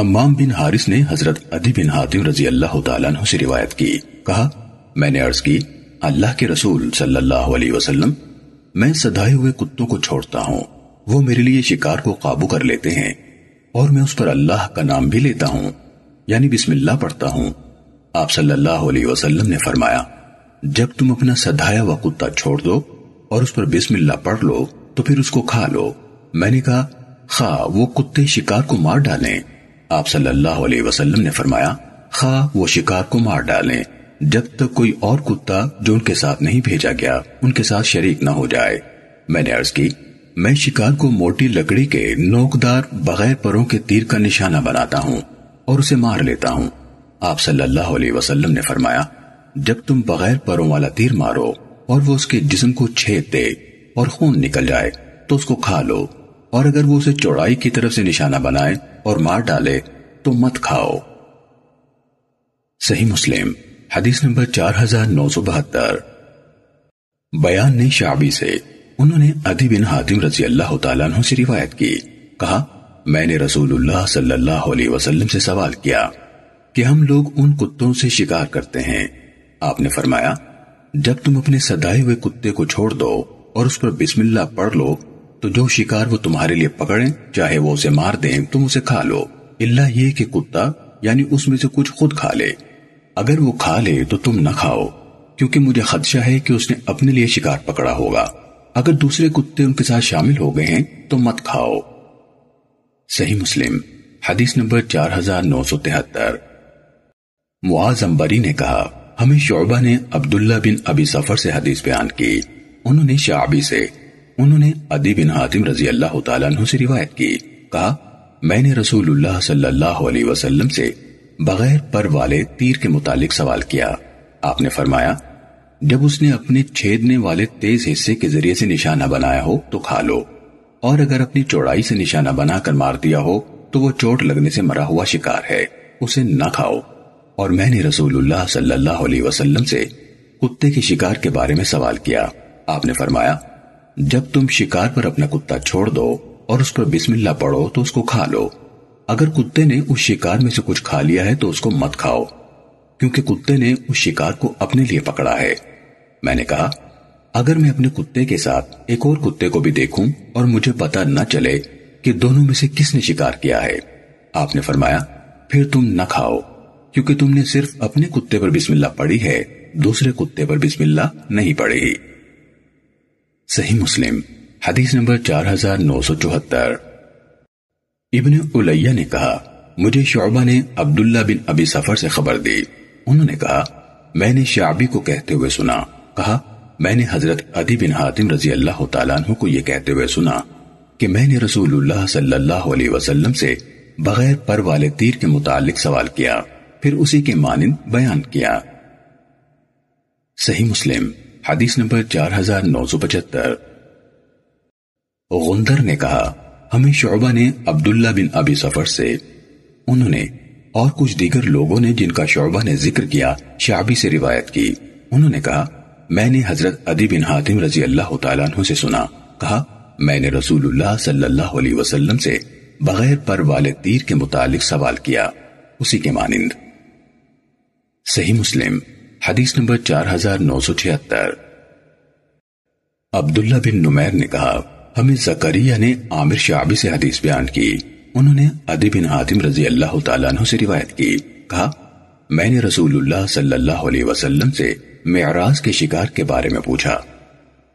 حمام بن حارث نے حضرت عدی بن حاتم رضی اللہ تعالیٰ عنہ سے روایت کی۔ کہا، میں نے عرض کی، اللہ کے رسول صلی اللہ علیہ وسلم، میں سدھائے ہوئے کتوں کو چھوڑتا ہوں۔ وہ میرے لیے شکار کو قابو کر لیتے ہیں اور میں اس پر اللہ کا نام بھی لیتا ہوں۔ یعنی بسم اللہ پڑھتا ہوں۔ آپ صلی اللہ علیہ وسلم نے فرمایا، جب تم اپنا سدھایا ہوا کتا چھوڑ دو اور اس پر بسم اللہ پڑھ لو، تو پھر اس کو کھا لو۔ میں نے کہا، خواہ وہ کتے شکار کو مار ڈالیں۔ آپ صلی اللہ علیہ وسلم نے فرمایا، خواہ وہ شکار کو مار ڈالیں جب تک کوئی اور کتا جو ان کے ساتھ نہیں بھیجا گیا، ان کے ساتھ شریک نہ ہو جائے۔ میں نے عرض کی، میں شکار کو موٹی لکڑی کے نوکدار بغیر پروں کے تیر کا نشانہ بناتا ہوں اور اسے مار لیتا ہوں۔ آپ صلی اللہ علیہ وسلم نے فرمایا، جب تم بغیر پروں والا تیر مارو اور وہ اس کے جسم کو چھید دے اور خون نکل جائے، تو اس کو کھا لو۔ اور اگر وہ اسے چوڑائی کی طرف سے نشانہ بنائے اور مار ڈالے تو مت کھاؤ۔ صحیح مسلم، حدیث نمبر چار ہزار نو سو بہتر۔ بیان نے شعبی سے انہوں نے عدی بن حاتم رضی اللہ تعالیٰ عنہ سے روایت کی۔ کہا، میں نے رسول اللہ صلی اللہ علیہ وسلم سے سوال کیا کہ ہم لوگ ان کتوں سے شکار کرتے ہیں۔ آپ نے فرمایا، جب تم اپنے سدائے ہوئے کتے کو چھوڑ دو اور اس پر بسم اللہ پڑھ لو تو جو شکار وہ تمہارے لیے پکڑیں، چاہے وہ اسے مار دیں، تم اسے کھا لو۔ اللہ یہ کہ کتا یعنی اس میں سے کچھ خود کھا لے۔ اگر وہ کھا لے تو تم نہ کھاؤ، کیونکہ مجھے خدشہ ہے کہ اس نے اپنے لیے شکار پکڑا ہوگا۔ اگر دوسرے کتے ان کے ساتھ شامل ہو گئے ہیں، تو مت کھاؤ۔ صحیح مسلم، حدیث نمبر چار ہزار نو سو تہتر۔ معاذ امبری نے کہا، ہمیں شعبہ نے عبداللہ بن ابی سفر سے حدیث بیان کی۔ انہوں نے شعبی سے انہوں نے عدی بن حاتم رضی اللہ تعالیٰ عنہ سے روایت کی۔ کہا، میں نے رسول اللہ صلی اللہ علیہ وسلم سے بغیر پر والے تیر کے متعلق سوال کیا۔ آپ نے فرمایا، جب اس نے اپنے چھیدنے والے تیز حصے کے ذریعے سے نشانہ بنایا ہو تو کھا لو۔ اور اگر اپنی چوڑائی سے نشانہ بنا کر مار دیا ہو تو وہ چوٹ لگنے سے مرا ہوا شکار ہے۔ اسے نہ کھاؤ۔ اور میں نے رسول اللہ صلی اللہ علیہ وسلم سے کتے کے شکار کے بارے میں سوال کیا۔ آپ نے فرمایا جب تم شکار پر اپنا کتا چھوڑ دو اور اس پر بسم اللہ پڑھو تو اس کو کھا لو۔ اگر کتے نے اس شکار میں سے کچھ کھا لیا ہے تو اس کو مت کھاؤ، کیونکہ کتے نے اس شکار کو اپنے لیے پکڑا ہے۔ میں نے کہا، اگر میں اپنے کتے کے ساتھ ایک اور کتے کو بھی دیکھوں اور مجھے پتا نہ چلے کہ دونوں میں سے کس نے شکار کیا ہے، آپ نے فرمایا، پھر تم نہ کھاؤ، کیونکہ تم نے صرف اپنے کتے پر بسم اللہ پڑھی ہے، دوسرے کتے پر بسم اللہ نہیں پڑھی۔ صحیح مسلم، حدیث نمبر چار ہزار نو سو چوہتر۔ ابن علیہ نے کہا، مجھے شعبہ نے عبداللہ بن ابی سفر سے خبر دی۔ انہوں نے کہا، میں نے شعبی کو کہتے ہوئے سنا۔ کہا، میں نے حضرت عدی بن حاتم رضی اللہ تعالیٰ عنہ کو یہ کہتے ہوئے سنا کہ میں نے رسول اللہ صلی اللہ علیہ وسلم سے بغیر پر والے تیر کے متعلق سوال کیا، پھر اسی کے مانند بیان کیا۔ صحیح مسلم حدیث نمبر چار ہزار نو سو پچہتر۔ غندر نے کہا، ہمیں شعبہ نے عبداللہ بن ابی سفر سے، انہوں نے اور کچھ دیگر لوگوں نے جن کا شعبہ نے ذکر کیا، شعبی سے روایت کی۔ انہوں نے کہا، میں نے حضرت عدی بن حاتم رضی اللہ تعالیٰ عنہ سے سنا۔ کہا، میں نے رسول اللہ صلی اللہ علیہ وسلم سے بغیر پر والے تیر کے متعلق سوال کیا۔ اسی کے مانند۔ صحیح مسلم۔ حدیث نمبر چار ہزار نو سو چھہتر۔ عبداللہ بن نمیر نے کہا، ہمیں زکریہ نے عامر شعبی سے حدیث بیان کی۔ انہوں نے عدی بن حاتم رضی اللہ تعالیٰ عنہ سے روایت کی۔ کہا، میں نے رسول اللہ صلی اللہ علیہ وسلم سے معراج کے شکار کے بارے میں پوچھا۔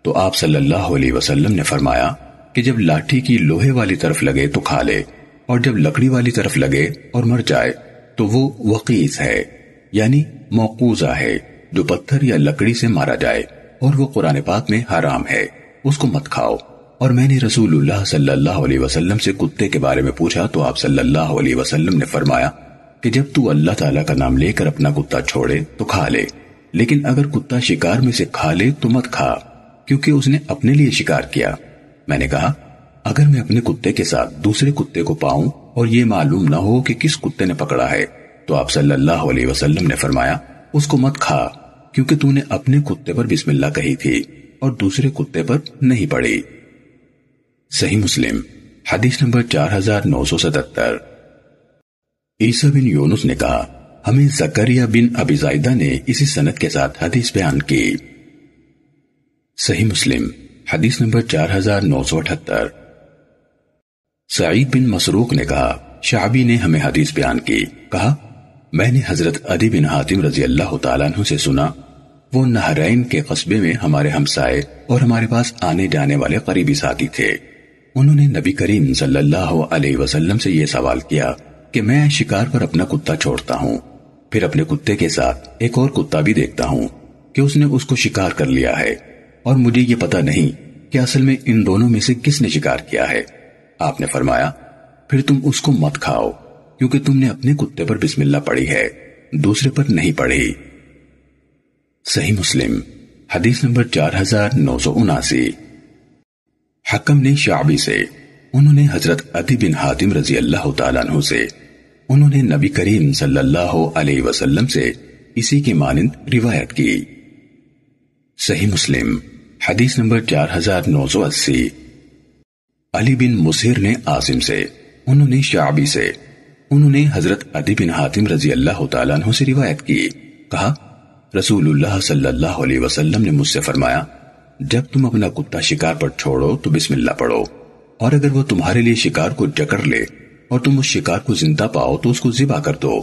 تو آپ صلی اللہ علیہ وسلم نے فرمایا کہ جب لاٹھی کی لوہے والی طرف لگے تو کھا لے، اور جب لکڑی والی طرف لگے اور مر جائے تو وہ وقیز ہے یعنی موقوزہ ہے جو پتھر یا لکڑی سے مارا جائے اور وہ قرآن پاک میں حرام ہے۔ اس کو مت کھاؤ۔ اور میں نے رسول اللہ صلی اللہ علیہ وسلم سے کتے کے بارے میں پوچھا تو آپ صلی اللہ علیہ وسلم نے فرمایا کہ جب تو اللہ تعالیٰ کا نام لے کر اپنا کتا چھوڑے تو کھا لے۔ لیکن اگر کتا شکار میں سے کھا لے تو مت کھا، کیونکہ اس نے اپنے لیے شکار کیا۔ میں نے کہا، اگر میں اپنے کتے کے ساتھ دوسرے کتے کو پاؤں اور یہ معلوم نہ ہو کہ کس کتے نے پکڑا ہے تو آپ صلی اللہ علیہ وسلم نے فرمایا، اس کو مت کھا، کیونکہ تو نے اپنے کتے پر بسم اللہ کہی تھی اور دوسرے کتے پر نہیں پڑی۔ صحیح مسلم، حدیث نمبر چار ہزار نو سو ستتر۔ عیسیٰ بن یونس نے کہا، ہمیں زکریہ بن ابی زائدہ نے اسی سنت کے ساتھ حدیث بیان کی۔ صحیح مسلم، حدیث نمبر چار ہزار نو سو اٹھتر۔ سعید بن مسروق نے کہا، شعبی نے ہمیں حدیث بیان کی، کہا میں نے حضرت عدی بن حاتم رضی اللہ تعالیٰ عنہ سے سنا، وہ نہرین کے قصبے میں ہمارے ہمسائے اور ہمارے پاس آنے جانے والے قریبی ساتھی تھے۔ انہوں نے نبی کریم صلی اللہ علیہ وسلم سے یہ سوال کیا کہ میں شکار پر اپنا کتا چھوڑتا ہوں، پھر اپنے کتے کے ساتھ ایک اور کتا بھی دیکھتا ہوں کہ اس نے اس کو شکار کر لیا ہے۔ اور مجھے یہ پتا نہیں کہ اصل میں ان دونوں میں سے کس نے شکار کیا ہے۔ آپ نے فرمایا، پھر تم اس کو مت کھاؤ۔ کیونکہ تم نے اپنے کتے پر بسم اللہ پڑھی ہے، دوسرے پر نہیں پڑھی۔ صحیح مسلم، حدیث نمبر چار ہزار نو سو اناسی۔ حکم نے شعبی سے، انہوں نے حضرت عدی بن حاتم رضی اللہ تعالیٰ عنہ سے، انہوں نے نبی کریم صلی اللہ علیہ وسلم سے اسی کی مانند روایت کی۔ صحیح مسلم، حدیث نمبر چار ہزار نو سو اسی۔ علی بن مسیر نے آسم سے، انہوں نے شعبی سے انہوں نے حضرت عدی بن حاتم رضی اللہ تعالیٰ عنہ سے روایت کی۔ کہا، رسول اللہ صلی اللہ علیہ وسلم نے مجھ سے فرمایا، جب تم اپنا کتا شکار پر چھوڑو تو بسم اللہ پڑھو، اور اگر وہ تمہارے لیے شکار کو جکڑ لے اور تم اس شکار کو زندہ پاؤ تو اس کو ذبح کر دو۔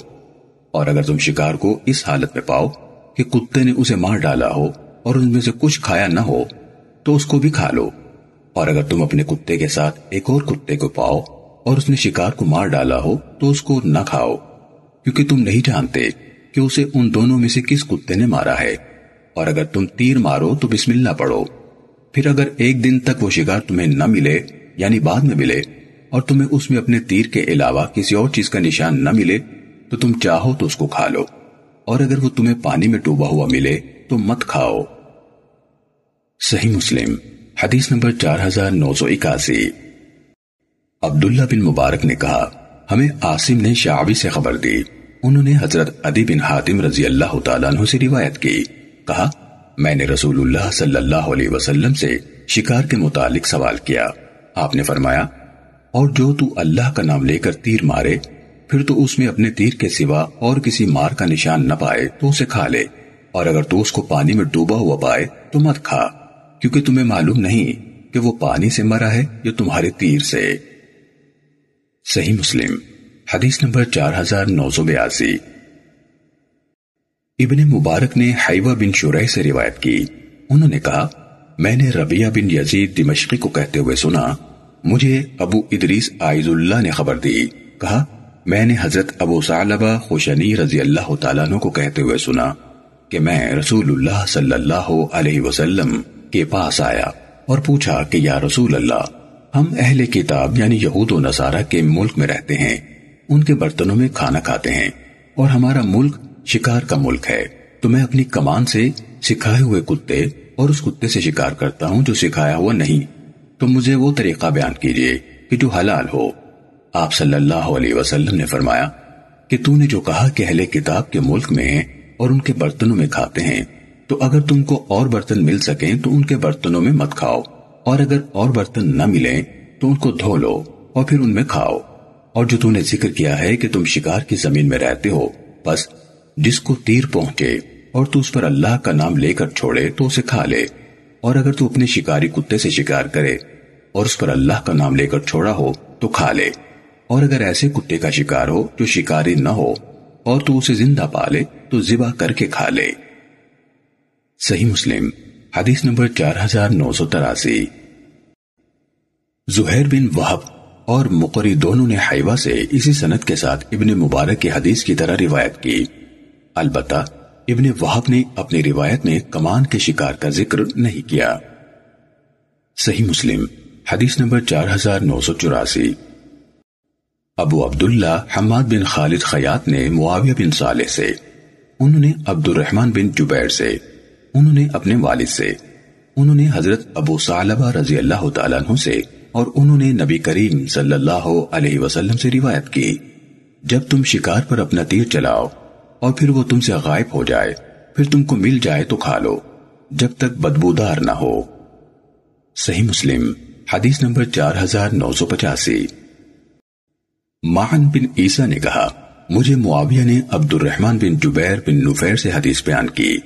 اور اگر تم شکار کو اس حالت میں پاؤ کہ کتے نے اسے مار ڈالا ہو اور ان میں سے کچھ کھایا نہ ہو تو اس کو بھی کھا لو۔ اور اگر تم اپنے کتے کے ساتھ ایک اور کتے کو پاؤ اور اس نے شکار کو مار ڈالا ہو تو اس کو نہ کھاؤ، کیونکہ تم نہیں جانتے کہ اسے ان دونوں میں سے کس کتے نے مارا ہے۔ اور اگر تم تیر مارو تو بسم اللہ پڑھو۔ پھر اگر ایک دن تک وہ شکار تمہیں نہ ملے یعنی بعد میں ملے، اور تمہیں اس میں اپنے تیر کے علاوہ کسی اور چیز کا نشان نہ ملے، تو تم چاہو تو اس کو کھا لو۔ اور اگر وہ تمہیں پانی میں ڈوبا ہوا ملے تو مت کھاؤ۔ صحیح مسلم، حدیث نمبر چار ہزار نو سو اکاسی۔ عبداللہ بن مبارک نے کہا، ہمیں آسم نے شعبی سے خبر دی۔ انہوں نے حضرت عدی بن حاتم رضی اللہ تعالیٰ عنہ سے روایت کی۔ کہا، میں نے رسول اللہ صلی اللہ علیہ وسلم سے شکار کے متعلق سوال کیا۔ آپ نے فرمایا، اور جو تو اللہ کا نام لے کر تیر مارے، پھر تو اس میں اپنے تیر کے سوا اور کسی مار کا نشان نہ پائے تو اسے کھا لے۔ اور اگر تو اس کو پانی میں ڈوبا ہوا پائے تو مت کھا، کیونکہ تمہیں معلوم نہیں کہ وہ پانی سے مرا ہے یا تمہارے تیر سے۔ صحیح مسلم، حدیث نمبر چار ہزار نو سو بیاسی۔ ابن مبارک نے حیوہ بن شرح سے روایت کی۔ انہوں نے کہا، میں نے ربیہ بن یزید دمشقی کو کہتے ہوئے سنا، مجھے ابو ادریس آئز اللہ نے خبر دی۔ کہا، میں نے حضرت ابو صالبہ خوشنی رضی اللہ تعالیٰ عنہ کو کہتے ہوئے سنا کہ میں رسول اللہ صلی اللہ علیہ وسلم کے پاس آیا اور پوچھا کہ یا رسول اللہ ہم اہل کتاب یعنی یہود و نصارہ کے ملک میں رہتے ہیں۔ ان کے برتنوں میں کھانا کھاتے ہیں اور ہمارا ملک شکار کا ملک ہے۔ تو میں اپنی کمان سے سکھائے ہوئے کتے اور اس کتے سے شکار کرتا ہوں جو سکھایا ہوا نہیں۔ تو مجھے وہ طریقہ بیان کیجیے کہ جو حلال ہو۔ آپ صلی اللہ علیہ وسلم نے فرمایا کہ تو نے جو کہا کہ اہل کتاب کے ملک میں ہیں اور ان کے برتنوں میں کھاتے ہیں، تو اگر تم کو اور برتن مل سکیں تو ان کے برتنوں میں مت کھاؤ۔ اور اگر اور برتن نہ ملیں تو ان کو دھو لو اور پھر ان میں کھاؤ۔ اور جو تم نے ذکر کیا ہے کہ تم شکار کی زمین میں رہتے ہو، بس جس کو تیر پہنچے اور تو اس پر اللہ کا نام لے کر چھوڑے تو اسے کھا لے۔ اور اگر تو اپنے شکاری کتے سے شکار کرے اور اس پر اللہ کا نام لے کر چھوڑا ہو تو کھا لے۔ اور اگر ایسے کتے کا شکار ہو جو شکاری نہ ہو اور تو اسے زندہ پالے تو ذبح کر کے کھا لے۔ صحیح مسلم۔ حدیث نمبر چار ہزار نو سو تراسی۔ زہیر بن وحب اور مقری دونوں نے حیوہ سے اسی سنت کے ساتھ ابن مبارک کی حدیث کی طرح روایت کی۔ البتہ ابن وحب نے اپنی روایت میں کمان کے شکار کا ذکر نہیں کیا۔ صحیح مسلم، حدیث نمبر چار ہزار نو سو چوراسی۔ ابو عبداللہ حماد بن خالد خیات نے معاویہ بن صالح سے، انہوں نے عبد الرحمن بن جبیر سے۔ انہوں نے اپنے والد سے، انہوں نے حضرت ابو صالبہ رضی اللہ تعالیٰ عنہ سے، اور انہوں نے نبی کریم صلی اللہ علیہ وسلم سے روایت کی۔ جب تم شکار پر اپنا تیر چلاؤ، اور پھر وہ تم سے غائب ہو جائے، پھر تم کو مل جائے تو کھا لو، جب تک بدبودار نہ ہو۔ صحیح مسلم، حدیث نمبر چار ہزار نو سو پچاسی۔ ماہن بن عیسیٰ نے کہا، مجھے معاویہ نے عبد الرحمن بن جبیر بن نفیر سے حدیث بیان کی۔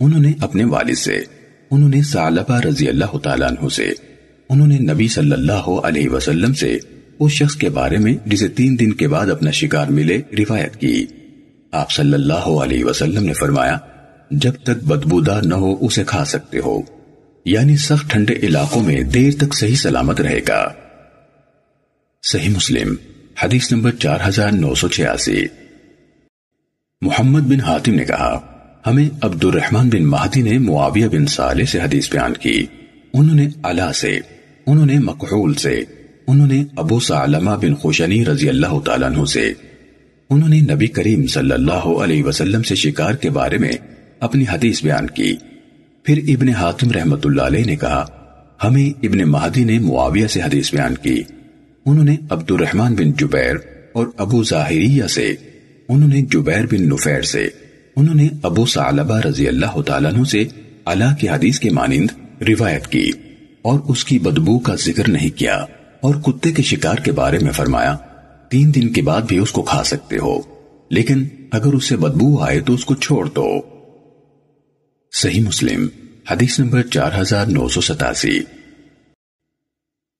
انہوں نے اپنے والد سے، انہوں نے سالبہ رضی اللہ تعالیٰ عنہ سے، انہوں نے نبی صلی اللہ علیہ وسلم سے اس شخص کے بارے میں جسے تین دن کے بعد اپنا شکار ملے روایت کی۔ آپ صلی اللہ علیہ وسلم نے فرمایا، جب تک بدبودار نہ ہو اسے کھا سکتے ہو۔ یعنی سخت ٹھنڈے علاقوں میں دیر تک صحیح سلامت رہے گا۔ صحیح مسلم، حدیث نمبر چار ہزار نو سو چھیاسی۔ محمد بن حاتم نے کہا ہمیں عبد الرحمن بن مہدی نے معاویہ بن صالح سے حدیث بیان کی۔ انہوں نے علا سے، انہوں نے مقحول سے، انہوں نے ابو سعلمہ بن خوشنی رضی اللہ تعالیٰ عنہ سے۔ انہوں نے نبی کریم صلی اللہ علیہ وسلم سے شکار کے بارے میں اپنی حدیث بیان کی۔ پھر ابن حاتم رحمت اللہ علیہ نے کہا، ہمیں ابن مہدی نے معاویہ سے حدیث بیان کی۔ انہوں نے عبد الرحمن بن جبیر اور ابو ظاہریہ سے، انہوں نے جبیر بن نفیر سے۔ انہوں نے ابو سعلبہ رضی اللہ تعالیٰ عنہ سے اللہ کی حدیث کے مانند روایت کی اور اس کی بدبو کا ذکر نہیں کیا اور کتے کے شکار کے بارے میں فرمایا، تین دن کے بعد بھی اس کو کھا سکتے ہو، لیکن اگر اس سے بدبو آئے تو اس کو چھوڑ دو۔ صحیح مسلم، حدیث نمبر چار ہزار نو سو ستاسی۔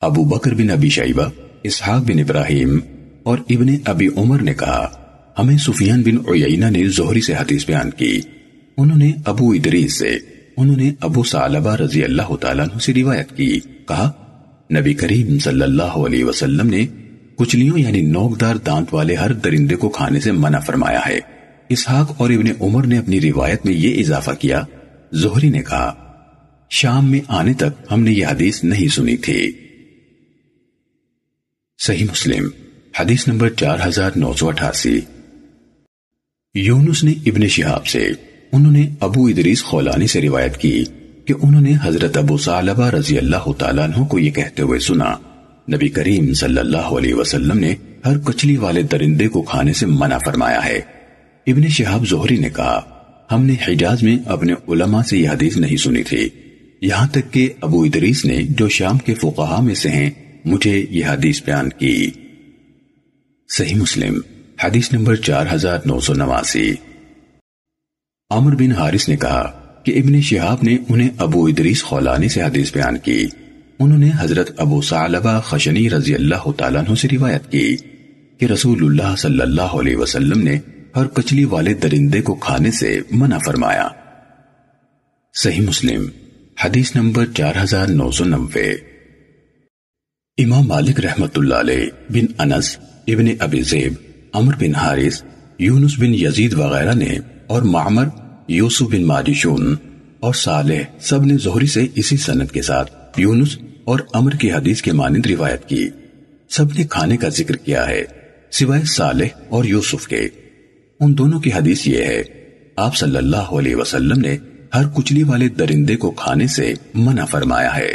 ابو بکر بن ابی شیبہ، اسحاق بن ابراہیم اور ابن ابی عمر نے کہا ہمیں سفیان بن عیینہ نے زہری سے حدیث بیان کی۔ انہوں نے ابو ادریس سے، انہوں نے ابو سالبہ رضی اللہ تعالیٰ عنہ سے روایت کی۔ کہا، نبی کریم صلی اللہ علیہ وسلم نے کچلیوں یعنی نوکدار دانت والے ہر درندے کو کھانے سے منع فرمایا ہے۔ اسحاق اور ابن عمر نے اپنی روایت میں یہ اضافہ کیا۔ زہری نے کہا، شام میں آنے تک ہم نے یہ حدیث نہیں سنی تھی۔ صحیح مسلم، حدیث نمبر چار ہزار نو سو اٹھاسی۔ یونس نے ابن شہاب سے، انہوں نے ابو ادریس خولانی سے روایت کی کہ انہوں نے حضرت ابو صالبہ رضی اللہ تعالیٰ عنہ کو یہ کہتے ہوئے سنا، نبی کریم صلی اللہ علیہ وسلم نے ہر کچلی والے درندے کو کھانے سے منع فرمایا ہے۔ ابن شہاب زہری نے کہا، ہم نے حجاز میں اپنے علماء سے یہ حدیث نہیں سنی تھی۔ یہاں تک کہ ابو ادریس نے جو شام کے فقہا میں سے ہیں، مجھے یہ حدیث بیان کی۔ صحیح مسلم۔ حدیث نمبر چار ہزار نو سو نواسی۔ عمر بن حارث نے کہا کہ ابن شہاب نے انہیں ابو ادریس خولانی سے حدیث بیان کی۔ انہوں نے حضرت ابو صالبہ خشنی رضی اللہ تعالیٰ عنہ سے روایت کی کہ رسول اللہ صلی اللہ علیہ وسلم نے ہر کچلی والے درندے کو کھانے سے منع فرمایا۔ صحیح مسلم، حدیث نمبر چار ہزار نو سو نوے۔ امام مالک رحمت اللہ علیہ بن انس ابن ابی زیب عمر بن حارث، یونس بن یزید وغیرہ نے اور معمر، یوسف بن ماجشون اور صالح سب نے زہری سے اسی سنت کے ساتھ یونس اور امر کی حدیث کے مانند روایت کی۔ سب نے کھانے کا ذکر کیا ہے، سوائے صالح اور یوسف کے۔ ان دونوں کی حدیث یہ ہے، آپ صلی اللہ علیہ وسلم نے ہر کچلی والے درندے کو کھانے سے منع فرمایا ہے۔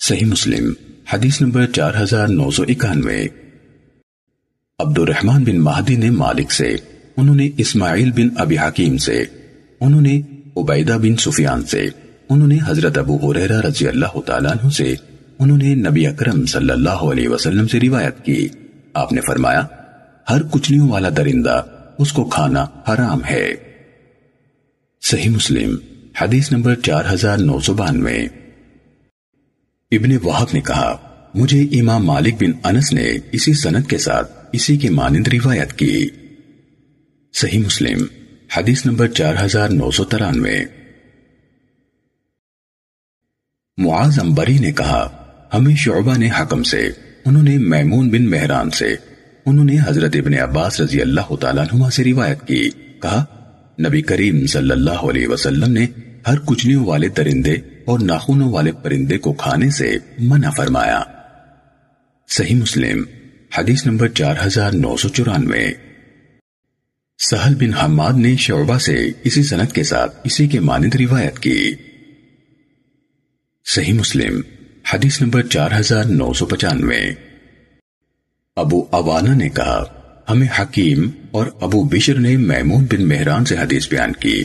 صحیح مسلم، حدیث نمبر چار ہزار نو سو اکانوے۔ عبد الرحمن بن مہدی نے مالک سے، انہوں نے اسماعیل بن ابی حکیم سے، انہوں نے عبیدہ بن سفیان سے، انہوں نے حضرت ابو حریرہ رضی اللہ تعالیٰ عنہ سے، انہوں نے نبی اکرم صلی اللہ علیہ وسلم سے روایت کی۔ آپ نے فرمایا، ہر کچلیوں والا درندہ، اس کو کھانا حرام ہے۔ صحیح مسلم، حدیث نمبر چار ہزار نو سو بانوے۔ ابن وحب نے کہا، مجھے امام مالک بن انس نے اسی سنت کے ساتھ اسی کی مانند روایت کی۔ صحیح مسلم، حدیث نمبر چار ہزار نو سو ترانوے۔ معاذ امبری نے کہا، ہمیں شعبہ نے حکم سے، انہوں نے میمون بن مہران سے، انہوں نے حضرت ابن عباس رضی اللہ تعالیٰ نما سے روایت کی۔ کہا، نبی کریم صلی اللہ علیہ وسلم نے ہر کچلیوں والے درندے اور ناخونوں والے پرندے کو کھانے سے منع فرمایا۔ صحیح مسلم حدیث نمبر چار ہزار نو سو چورانوے۔ سہل بن حماد نے شعبہ سے اسی سنت کے ساتھ اسی کے مانند روایت کی۔ صحیح مسلم، حدیث نمبر چار ہزار نو سو پچانوے۔ ابو اوانا نے کہا، ہمیں حکیم اور ابو بشر نے میمون بن مہران سے حدیث بیان کی۔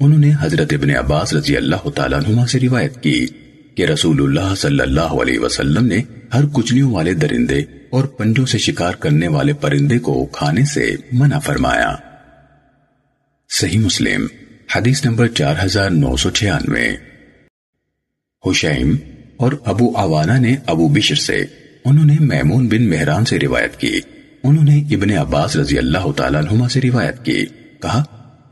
انہوں نے حضرت ابن عباس رضی اللہ تعالیٰ عنہ سے روایت کی کہ رسول اللہ صلی اللہ علیہ وسلم نے ہر کچلیوں والے درندے اور پنجوں سے شکار کرنے والے پرندے کو کھانے سے منع فرمایا۔ صحیح مسلم، حدیث نمبر چار ہزار نو سو چھیانوے۔ حشیم اور ابو عوانہ نے ابو بشر سے، انہوں نے میمون بن مہران سے روایت کی۔ انہوں نے ابن عباس رضی اللہ تعالیٰ عنہما سے روایت کی۔ کہا،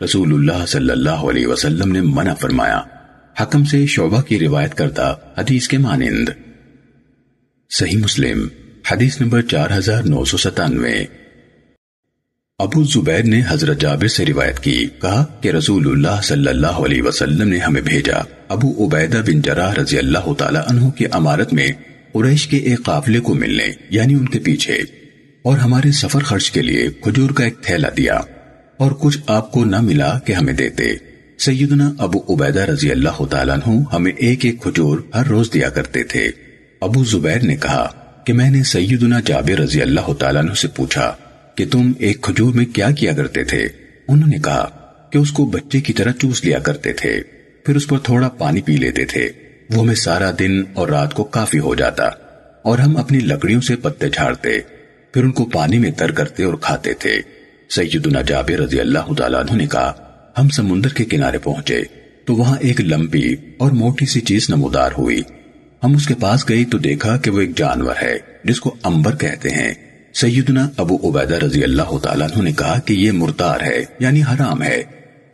رسول اللہ صلی اللہ علیہ وسلم نے منع فرمایا۔ حکم سے شعبہ کی روایت کرتا حدیث کے مانند۔ صحیح مسلم، حدیث نمبر چار ہزار نو سو ستانوے۔ ابو زبیر نے حضرت جابر سے روایت کی، کہا کہ رسول اللہ صلی اللہ علیہ وسلم نے ہمیں بھیجا۔ ابو عبیدہ بن جراح رضی اللہ تعالی عنہ کی امارت میں قریش کے ایک قافلے کو ملنے یعنی ان کے پیچھے، اور ہمارے سفر خرچ کے لیے کھجور کا ایک تھیلا دیا۔ اور کچھ آپ کو نہ ملا کہ ہمیں دیتے۔ سیدنا ابو عبیدہ رضی اللہ تعالیٰ عنہ ہمیں ایک ایک کھجور ہر روز دیا کرتے تھے۔ ابو زبیر نے کہا کہ میں نے سیدنا جابر رضی اللہ تعالیٰ عنہ سے پوچھا کہ تم ایک کھجور میں کیا کیا کرتے تھے؟ انہوں نے کہا کہ اس کو بچے کی طرح چوس لیا کرتے تھے، پھر اس پر تھوڑا پانی پی لیتے تھے۔ وہ ہمیں سارا دن اور رات کو کافی ہو جاتا اور ہم اپنی لکڑیوں سے پتے جھاڑتے، پھر ان کو پانی میں تر کرتے اور کھاتے تھے۔ سیدنا جابر رضی اللہ تعالیٰ عنہ نے کہا، ہم سمندر کے کنارے پہنچے تو وہاں ایک لمبی اور موٹی سی چیز نمودار ہوئی۔ ہم اس کے پاس گئی تو دیکھا کہ وہ ایک جانور ہے، جس کو امبر کہتے ہیں۔ سیدنا ابو عبیدہ رضی اللہ تعالیٰ عنہ نے کہا کہ یہ مردار ہے یعنی حرام ہے۔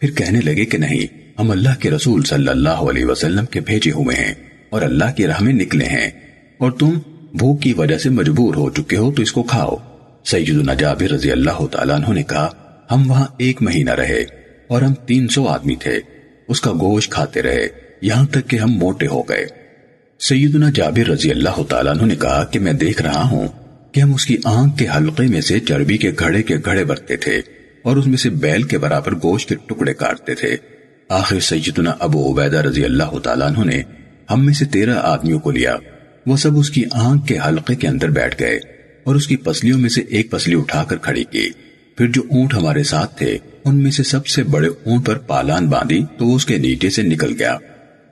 پھر کہنے لگے کہ نہیں، ہم اللہ کے رسول صلی اللہ علیہ وسلم کے بھیجے ہوئے ہیں اور اللہ کی راہ میں نکلے ہیں۔ اور تم بھوک کی وجہ سے مجبور ہو چکے ہو، تو اس کو کھاؤ۔ سیدنا جابر رضی اللہ تعالیٰ عنہ نے کہا، ہم وہاں ایک مہینہ رہے اور ہم تین سو آدمی تھے۔ اس کا گوشت کھاتے رہے، یہاں تک کہ ہم موٹے ہو گئے۔ سیدنا جابر رضی اللہ تعالیٰ عنہ نے کہا کہ میں دیکھ رہا ہوں کہ ہم اس کی آنکھ کے حلقے میں سے چربی کے گھڑے کے گھڑے برتے تھے اور اس میں سے بیل کے برابر گوشت کے ٹکڑے کاٹتے تھے۔ آخر سیدنا ابو عبیدہ رضی اللہ تعالیٰ عنہ نے ہم میں سے تیرہ آدمیوں کو لیا۔ وہ سب اس کی آنکھ کے حلقے کے اندر بیٹھ گئے اور اس کی پسلیوں میں سے ایک پسلی اٹھا کر کھڑی کی۔ پھر جو اونٹ ہمارے ساتھ تھے، ان میں سے سب سے بڑے اونٹ پر پالان باندھی تو اس کے نیچے سے نکل گیا۔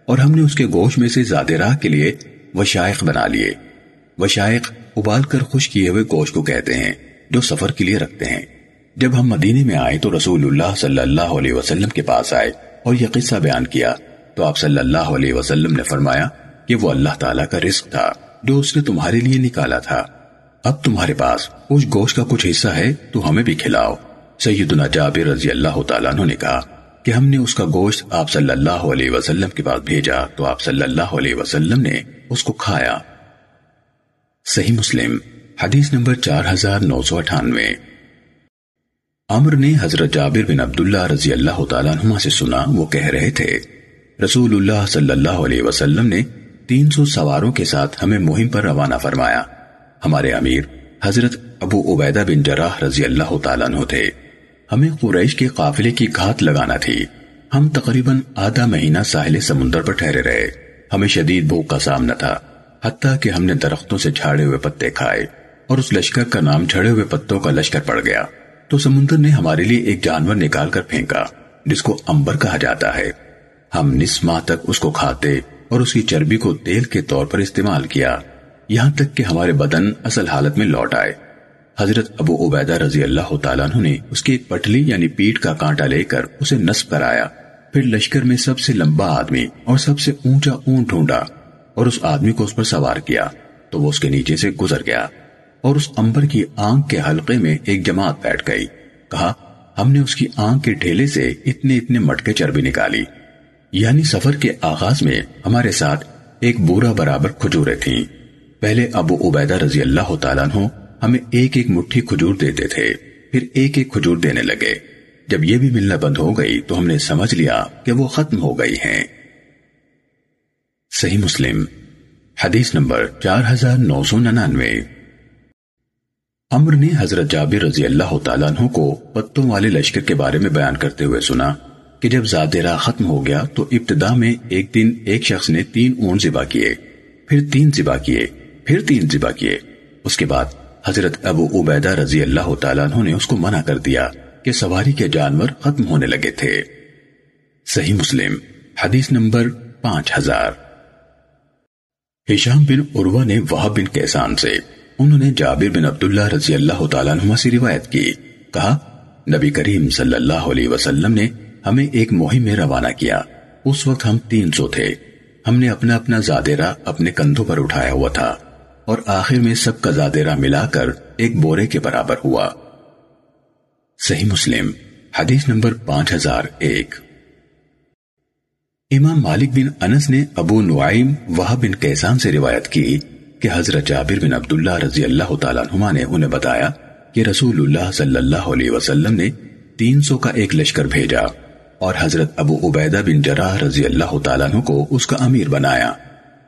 اور ہم نے اس کے گوشت میں سے زیادہ راہ کے لیے وشائق بنا لیے۔ وشائق ابال کر خوش کیے ہوئے گوشت کو کہتے ہیں، جو سفر کے لیے رکھتے ہیں۔ جب ہم مدینے میں آئے تو رسول اللہ صلی اللہ علیہ وسلم کے پاس آئے اور یہ قصہ بیان کیا۔ تو آپ صلی اللہ علیہ وسلم نے فرمایا کہ وہ اللہ تعالیٰ کا رزق تھا، جو اس نے تمہارے لیے نکالا تھا۔ اب تمہارے پاس اس گوشت کا کچھ حصہ ہے، تو ہمیں بھی کھلاؤ۔ سیدنا جابر رضی اللہ تعالیٰ نے کہا کہ ہم نے اس کا گوشت آپ صلی اللہ علیہ وسلم کے پاس بھیجا تو آپ صلی اللہ علیہ وسلم نے اس کو کھایا۔ صحیح مسلم، حدیث نمبر چار ہزار نو سو اٹھانوے۔ عمر نے حضرت جابر بن عبداللہ رضی اللہ تعالیٰ عنہ سے سنا، وہ کہہ رہے تھے، رسول اللہ صلی اللہ علیہ وسلم نے تین سو سواروں کے ساتھ ہمیں مہم پر روانہ فرمایا۔ ہمارے امیر حضرت ابو عبیدہ بن جراح رضی اللہ تعالیٰ عنہ تھے۔ ہمیں قریش کے قافلے کی گھات لگانا تھی۔ ہم تقریباً آدھا مہینہ ساحل سمندر پر ٹھہرے رہے۔ ہمیں شدید بھوک کا سامنا تھا، حتیٰ کہ ہم نے درختوں سے جھاڑے ہوئے پتے کھائے اور اس لشکر کا نام جھڑے ہوئے پتوں کا لشکر پڑ گیا۔ تو سمندر نے ہمارے لیے ایک جانور نکال کر پھینکا، جس کو امبر کہا جاتا ہے۔ ہم نس ماہ تک اس کو کھاتے اور اس کی چربی کو تیل کے طور پر استعمال کیا۔ یہاں تک کہ ہمارے بدن اصل حالت میں لوٹ آئے۔ حضرت ابو عبیدہ رضی اللہ تعالیٰ عنہ نے اس کی ایک پٹلی یعنی پیٹ کا کانٹا لے کر اسے نصب کرایا۔ پھر لشکر میں سب سے لمبا آدمی اور سب سے اونچا اون ڈھونڈا اور اس آدمی کو اس پر سوار کیا۔ تو وہ اس کے نیچے سے گزر گیا اور اس امبر کی آنکھ کے حلقے میں ایک جماعت بیٹھ گئی۔ کہا، ہم نے اس کی آنکھ کے ٹھیلے سے اتنے اتنے مٹکے چربی نکالی۔ یعنی سفر کے آغاز میں ہمارے ساتھ ایک بورا برابر کھجورے تھیں۔ پہلے ابو عبیدہ رضی اللہ تعالیٰ عنہ ہمیں ایک ایک مٹھی کھجور دیتے تھے، پھر ایک ایک کھجور دینے لگے۔ جب یہ بھی ملنا بند ہو گئی تو ہم نے سمجھ لیا کہ وہ ختم ہو گئی ہیں۔ صحیح مسلم، حدیث نمبر چار ہزار نو سو ننانوے۔ امر نے حضرت جابر رضی اللہ تعالیٰ عنہ کو پتوں والے لشکر کے بارے میں بیان کرتے ہوئے سنا کہ جب زادرہ ختم ہو گیا تو ابتدا میں ایک دن ایک شخص نے تین اون زبا کیے، پھر تین زبا کیے، پھر تین زبا کیے۔ اس کے بعد حضرت ابو عبیدہ رضی اللہ تعالیٰ عنہ نے اس کو منع کر دیا کہ سواری کے جانور ختم ہونے لگے تھے۔ صحیح مسلم، حدیث نمبر پانچ ہزار۔ ہشام بن عروہ نے وہب بن کیسان سے انہوں نے جابر بن عبداللہ رضی اللہ تعالیٰ عنہ سے روایت کی۔ کہا، نبی کریم صلی اللہ علیہ وسلم نے ہمیں ایک مہم میں روانہ کیا۔ اس وقت ہم تین سو تھے۔ ہم نے اپنا اپنا زادرہ اپنے کندھوں پر اٹھایا ہوا تھا۔ اور آخر میں سب کا زادرہ ملا کر ایک بورے کے برابر ہوا۔ صحیح مسلم، حدیث نمبر پانچ ہزار ایک۔ امام مالک بن انس نے ابو نعیم وہ بن کیسان سے روایت کی کہ حضرت جابر بن عبداللہ رضی اللہ تعالیٰ عنہ نے انہیں بتایا کہ رسول اللہ صلی اللہ علیہ وسلم نے تین سو کا ایک لشکر بھیجا اور حضرت ابو عبیدہ بن جراح رضی اللہ تعالیٰ عنہ کو اس کا امیر بنایا۔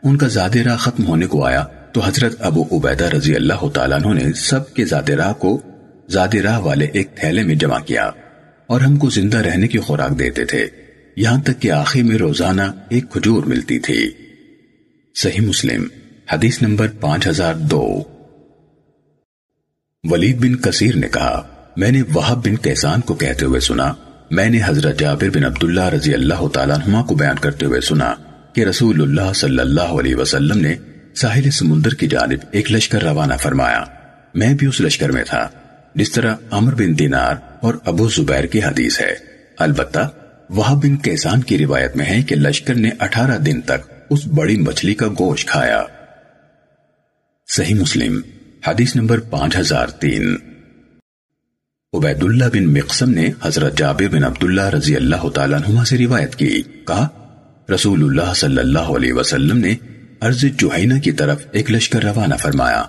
ان کا زادرہ ختم ہونے کو آیا تو حضرت ابو عبیدہ رضی اللہ تعالیٰ عنہ نے سب کے زادرہ کو زادرہ والے ایک تھیلے میں جمع کیا اور ہم کو زندہ رہنے کی خوراک دیتے تھے۔ یہاں تک کہ آخر میں روزانہ ایک کھجور ملتی تھی۔ صحیح مسلم، حدیث نمبر پانچ ہزار دو۔ ولید بن کثیر نے کہا، میں نے وہب بن کیسان کو کہتے ہوئے سنا۔ میں نے حضرت جابر بن عبداللہ رضی اللہ تعالیٰ عنہ کو بیان کرتے ہوئے سنا کہ رسول اللہ صلی اللہ علیہ وسلم نے ساحل سمندر کی جانب ایک لشکر روانہ فرمایا، میں بھی اس لشکر میں تھا، جس طرح عمر بن دینار اور ابو زبیر کی حدیث ہے۔ البتہ وہ بن کیسان کی روایت میں ہے کہ لشکر نے اٹھارہ دن تک اس بڑی مچھلی کا گوشت کھایا۔ صحیح مسلم، حدیث نمبر پانچ ہزار تین۔ عبید اللہ بن مقسم نے حضرت جابر بن عبداللہ رضی اللہ تعالیٰ عنہ سے روایت کی، کہا، رسول اللہ صلی اللہ علیہ وسلم نے عرض جوہینہ کی طرف ایک لشکر روانہ فرمایا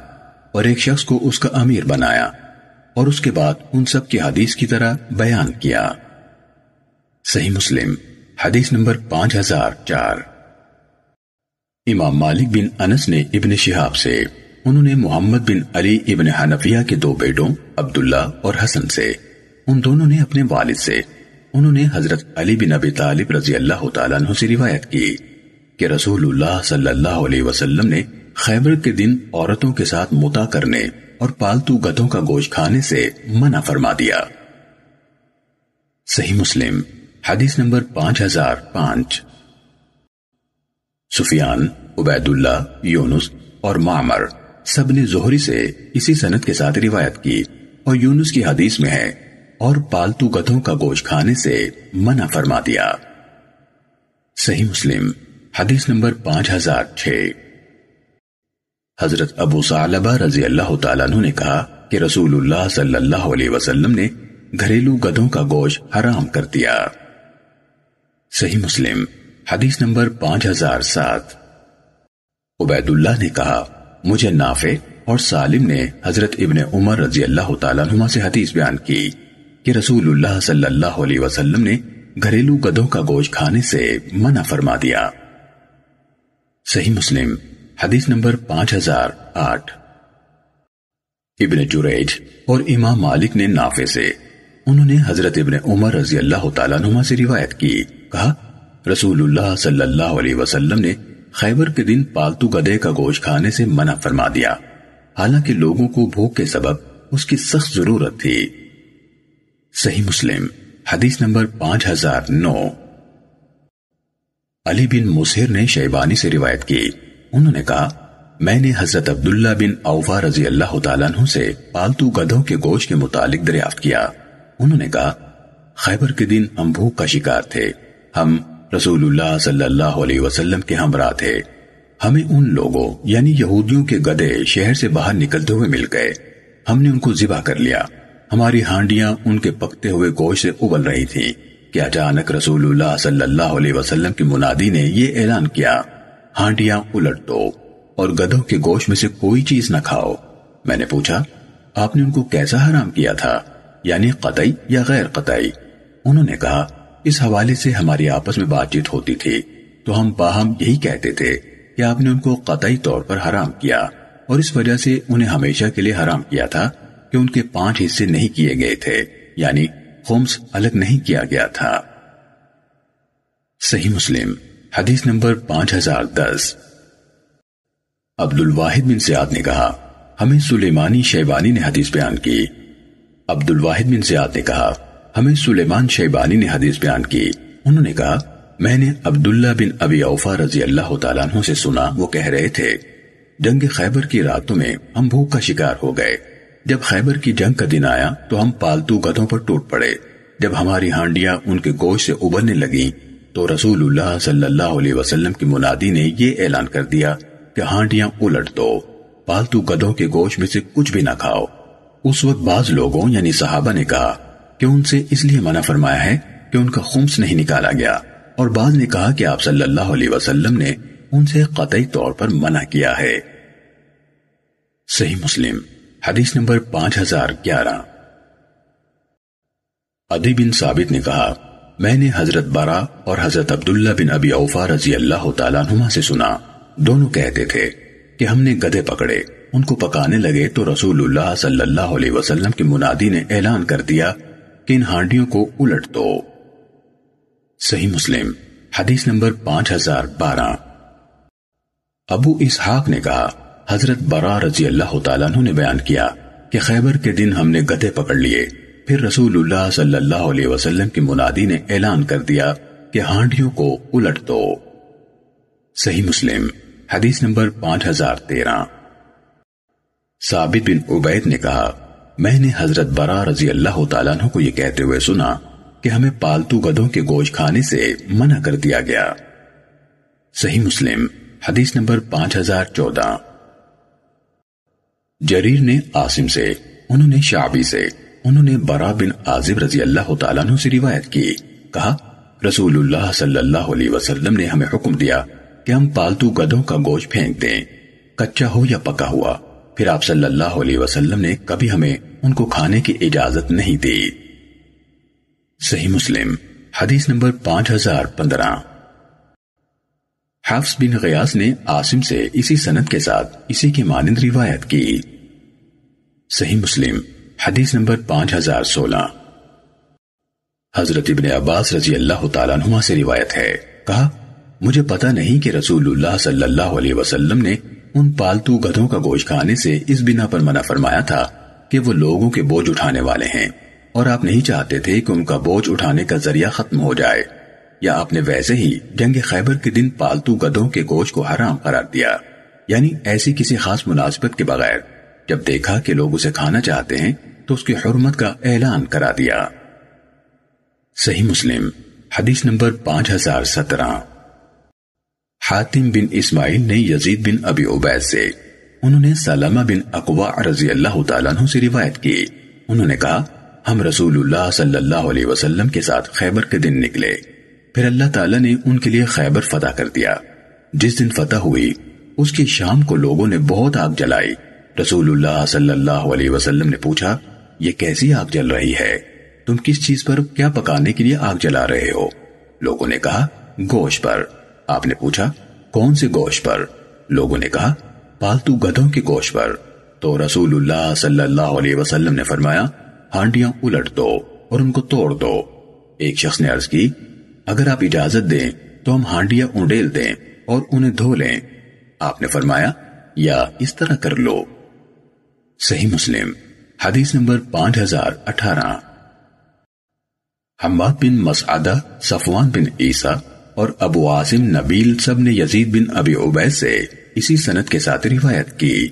اور ایک شخص کو اس کا امیر بنایا اور اس کے بعد ان سب کی حدیث کی طرح بیان کیا۔ صحیح مسلم، حدیث نمبر پانچ ہزار چار۔ امام مالک بن انس نے ابن شہاب سے، انہوں نے محمد بن علی ابن حنفیہ کے دو بیٹوں، عبداللہ اور حسن سے، ان دونوں نے اپنے والد سے، انہوں نے حضرت علی بن ابی طالب رضی اللہ تعالیٰ عنہ سے روایت کی۔ کہ رسول اللہ صلی اللہ علیہ وسلم نے خیبر کے دن عورتوں کے ساتھ متا کرنے اور پالتو گدوں کا گوشت کھانے سے منع فرما دیا۔ صحیح مسلم، حدیث نمبر پانچ ہزار پانچ۔ سفیان عبید اللہ یونس اور معمر سب نے زہری سے اسی سنت کے ساتھ روایت کی اور یونس کی حدیث میں ہے اور پالتو گدھوں کا گوشت کھانے سے منع فرما دیا۔ صحیح مسلم حدیث نمبر پانچ ہزار چھ۔ حضرت ابو صالبہ رضی اللہ تعالیٰ عنہ نے کہا کہ رسول اللہ صلی اللہ علیہ وسلم نے گھریلو گدھوں کا گوشت حرام کر دیا۔ صحیح مسلم، حدیث نمبر پانچ ہزار سات۔ عبید اللہ نے کہا، مجھے نافع اور سالم نے حضرت ابن عمر رضی اللہ تعالیٰ عنہ سے حدیث بیان کی کہ رسول اللہ صلی اللہ علیہ وسلم نے گھریلو گدوں کا گوشت کھانے سے منع فرما دیا۔ صحیح مسلم، حدیث نمبر پانچ ہزار آٹھ۔ ابن جریج اور امام مالک نے نافع سے انہوں نے حضرت ابن عمر رضی اللہ تعالیٰ نما سے روایت کی، کہا، رسول اللہ صلی اللہ علیہ وسلم نے خیبر کے دن پالتو گدے کا گوشت کھانے سے منع فرما دیا۔ حالانکہ لوگوں کو بھوک کے سبب اس کی سخت ضرورت تھی۔ صحیح مسلم، حدیث نمبر پانچ ہزار نو۔ علی بن مسہر نے شیبانی سے روایت کی۔ انہوں نے کہا، میں نے حضرت عبداللہ بن اوفا رضی اللہ تعالیٰ عنہ سے پالتو گدھوں کے گوشت کے متعلق دریافت کیا۔ انہوں نے کہا، خیبر کے دن ہم بھوک کا شکار تھے۔ ہم رسول اللہ صلی اللہ علیہ وسلم کے ہمراہ تھے۔ ہمیں ان لوگوں یعنی یہودیوں کے گدے شہر سے باہر نکلتے ہوئے مل گئے۔ ہم نے ان کو ذبح کر لیا۔ ہماری ہانڈیاں ان کے پکتے ہوئے گوشت سے ابل رہی تھی کہ اچانک رسول اللہ صلی اللہ علیہ وسلم کی منادی نے یہ اعلان کیا، ہانڈیاں الٹ دو اور گدوں کے گوشت میں سے کوئی چیز نہ کھاؤ۔ میں نے پوچھا، آپ نے ان کو کیسا حرام کیا تھا؟ یعنی قطعی یا غیر قطعی؟ انہوں نے کہا، اس حوالے سے ہماری آپس میں بات چیت ہوتی تھی۔ تو ہم باہم یہی کہتے تھے کہ آپ نے ان کو قطعی طور پر حرام کیا اور اس وجہ سے انہیں ہمیشہ کے لیے حرام کیا تھا کہ ان کے پانچ حصے نہیں کیے گئے تھے یعنی خمس الگ نہیں کیا گیا تھا۔ صحیح مسلم، حدیث نمبر پانچ ہزار دس۔ عبد الواحد بن سیاد نے کہا، ہمیں سلیمانی شیبانی نے حدیث بیان کی۔ عبد الواحد بن سیاد نے کہا، ہمیں سلیمان شیبانی نے حدیث بیان کی۔ انہوں نے کہا، میں نے عبداللہ بن ابی اوفا رضی اللہ تعالیٰ عنہ سے سنا، وہ کہہ رہے تھے، جنگ خیبر کی راتوں میں ہم بھوک کا شکار ہو گئے۔ جب خیبر کی جنگ کا دن آیا تو ہم پالتو گدوں پر ٹوٹ پڑے۔ جب ہماری ہانڈیاں ان کے گوشت سے ابھرنے لگیں تو رسول اللہ صلی اللہ علیہ وسلم کی منادی نے یہ اعلان کر دیا کہ ہانڈیاں الٹ دو۔ پالتو گدوں کے گوشت میں سے کچھ بھی نہ کھاؤ۔ اس وقت بعض لوگوں یعنی صحابہ نے کہا کہ ان سے اس لیے منع فرمایا ہے کہ ان کا خمس نہیں نکالا گیا۔ اور بعض نے کہا کہ آپ صلی اللہ علیہ وسلم نے ان سے قطعی طور پر منع کیا ہے۔ صحیح مسلم۔ حدیث نمبر پانچ ہزار گیارہ۔ ادی بن ثابت نے کہا، میں نے حضرت بارا اور حضرت عبداللہ بن ابی اوفا رضی اللہ تعالیٰ نما سے سنا۔ دونوں کہتے تھے کہ ہم نے گدے پکڑے، ان کو پکانے لگے تو رسول اللہ صلی اللہ علیہ وسلم کی منادی نے اعلان کر دیا کہ ان ہانڈیوں کو الٹ دو۔ صحیح مسلم، حدیث نمبر پانچ ہزار بارہ۔ ابو اسحاق نے کہا حضرت برا رضی اللہ تعالیٰ نے بیان کیا کہ خیبر کے دن ہم نے گدے پکڑ لیے۔ پھر رسول اللہ صلی اللہ علیہ وسلم کی منادی نے اعلان کر دیا کہ ہانڈیوں کو الٹ دو۔ صحیح مسلم، حدیث نمبر پانچ ہزار تیرہ۔ ثابت بن عبید نے کہا، میں نے حضرت برا رضی اللہ تعالیٰ عنہ کو یہ کہتے ہوئے سنا کہ ہمیں پالتو گدوں کے گوشت کھانے سے منع کر دیا گیا۔ صحیح مسلم، حدیث نمبر پانچ ہزار چودہ۔ جریر نے آسم سے، انہوں نے شعبی سے، انہوں نے برا بن عازب رضی اللہ تعالیٰ عنہ سے روایت کی۔ کہا، رسول اللہ صلی اللہ علیہ وسلم نے ہمیں حکم دیا کہ ہم پالتو گدوں کا گوشت پھینک دیں، کچا ہو یا پکا ہوا۔ پھر آپ صلی اللہ علیہ وسلم نے کبھی ہمیں ان کو کھانے کی اجازت نہیں دی۔ صحیح مسلم، حدیث نمبر پانچ ہزار پندرہ۔ حفظ بن غیاس نے آسم سے اسی سنت کے ساتھ اسی کی مانند روایت کی۔ صحیح مسلم، حدیث نمبر پانچ ہزار سولہ۔ حضرت ابن عباس رضی اللہ تعالیٰ نما سے روایت ہے۔ کہا، مجھے پتا نہیں کہ رسول اللہ صلی اللہ علیہ وسلم نے ان پالتو گدھوں کا گوشت کھانے سے اس بنا پر منع فرمایا تھا کہ وہ لوگوں کے بوجھ اٹھانے والے ہیں اور آپ نہیں چاہتے تھے کہ ان کا بوجھ اٹھانے کا ذریعہ ختم ہو جائے۔ یا آپ نے ویسے ہی جنگ خیبر کے دن پالتو گدوں کے گوشت کو حرام قرار دیا؟ یعنی ایسی کسی خاص مناسبت کے بغیر، جب دیکھا کہ لوگ اسے کھانا چاہتے ہیں، تو اس کی حرمت کا اعلان کرا دیا۔ صحیح مسلم، حدیث نمبر پانچ ہزار سترہ۔ حاتم بن اسماعیل نے یزید بن ابی عبید سے، انہوں نے سلامہ بن اقوا رضی اللہ تعالیٰ عنہ سے روایت کی۔ انہوں نے کہا، ہم رسول اللہ صلی اللہ علیہ وسلم کے ساتھ خیبر کے دن نکلے۔ پھر اللہ تعالیٰ نے ان کے لیے خیبر فتح کر دیا۔ جس دن فتح ہوئی، اس کی شام کو لوگوں نے بہت آگ جلائی۔ رسول اللہ صلی اللہ علیہ وسلم نے پوچھا، یہ کیسی آگ جل رہی ہے؟ تم کس چیز پر کیا پکانے کے لیے آگ جلا رہے ہو؟ لوگوں نے کہا، گوشت پر۔ آپ نے پوچھا، کون سے گوشت پر؟ لوگوں نے کہا، پالتو گدھوں کے گوشت پر۔ تو رسول اللہ صلی اللہ علیہ وسلم نے فرمایا، ہانڈیاں الٹ دو اور ان کو توڑ دو۔ ایک شخص نے عرض کی اگر آپ اجازت دیں تو ہم ہانڈیاں انڈیل دیں اور انہیں دھو لیں۔ آپ نے فرمایا، یا اس طرح کر لو۔ صحیح مسلم، حدیث نمبر پانچ ہزار اٹھارہ۔ حماد بن مسعدہ، صفوان بن عیسیٰ اور ابو عاصم نبیل سب نے یزید بن ابی عبید سے اسی سنت کے ساتھ روایت کی۔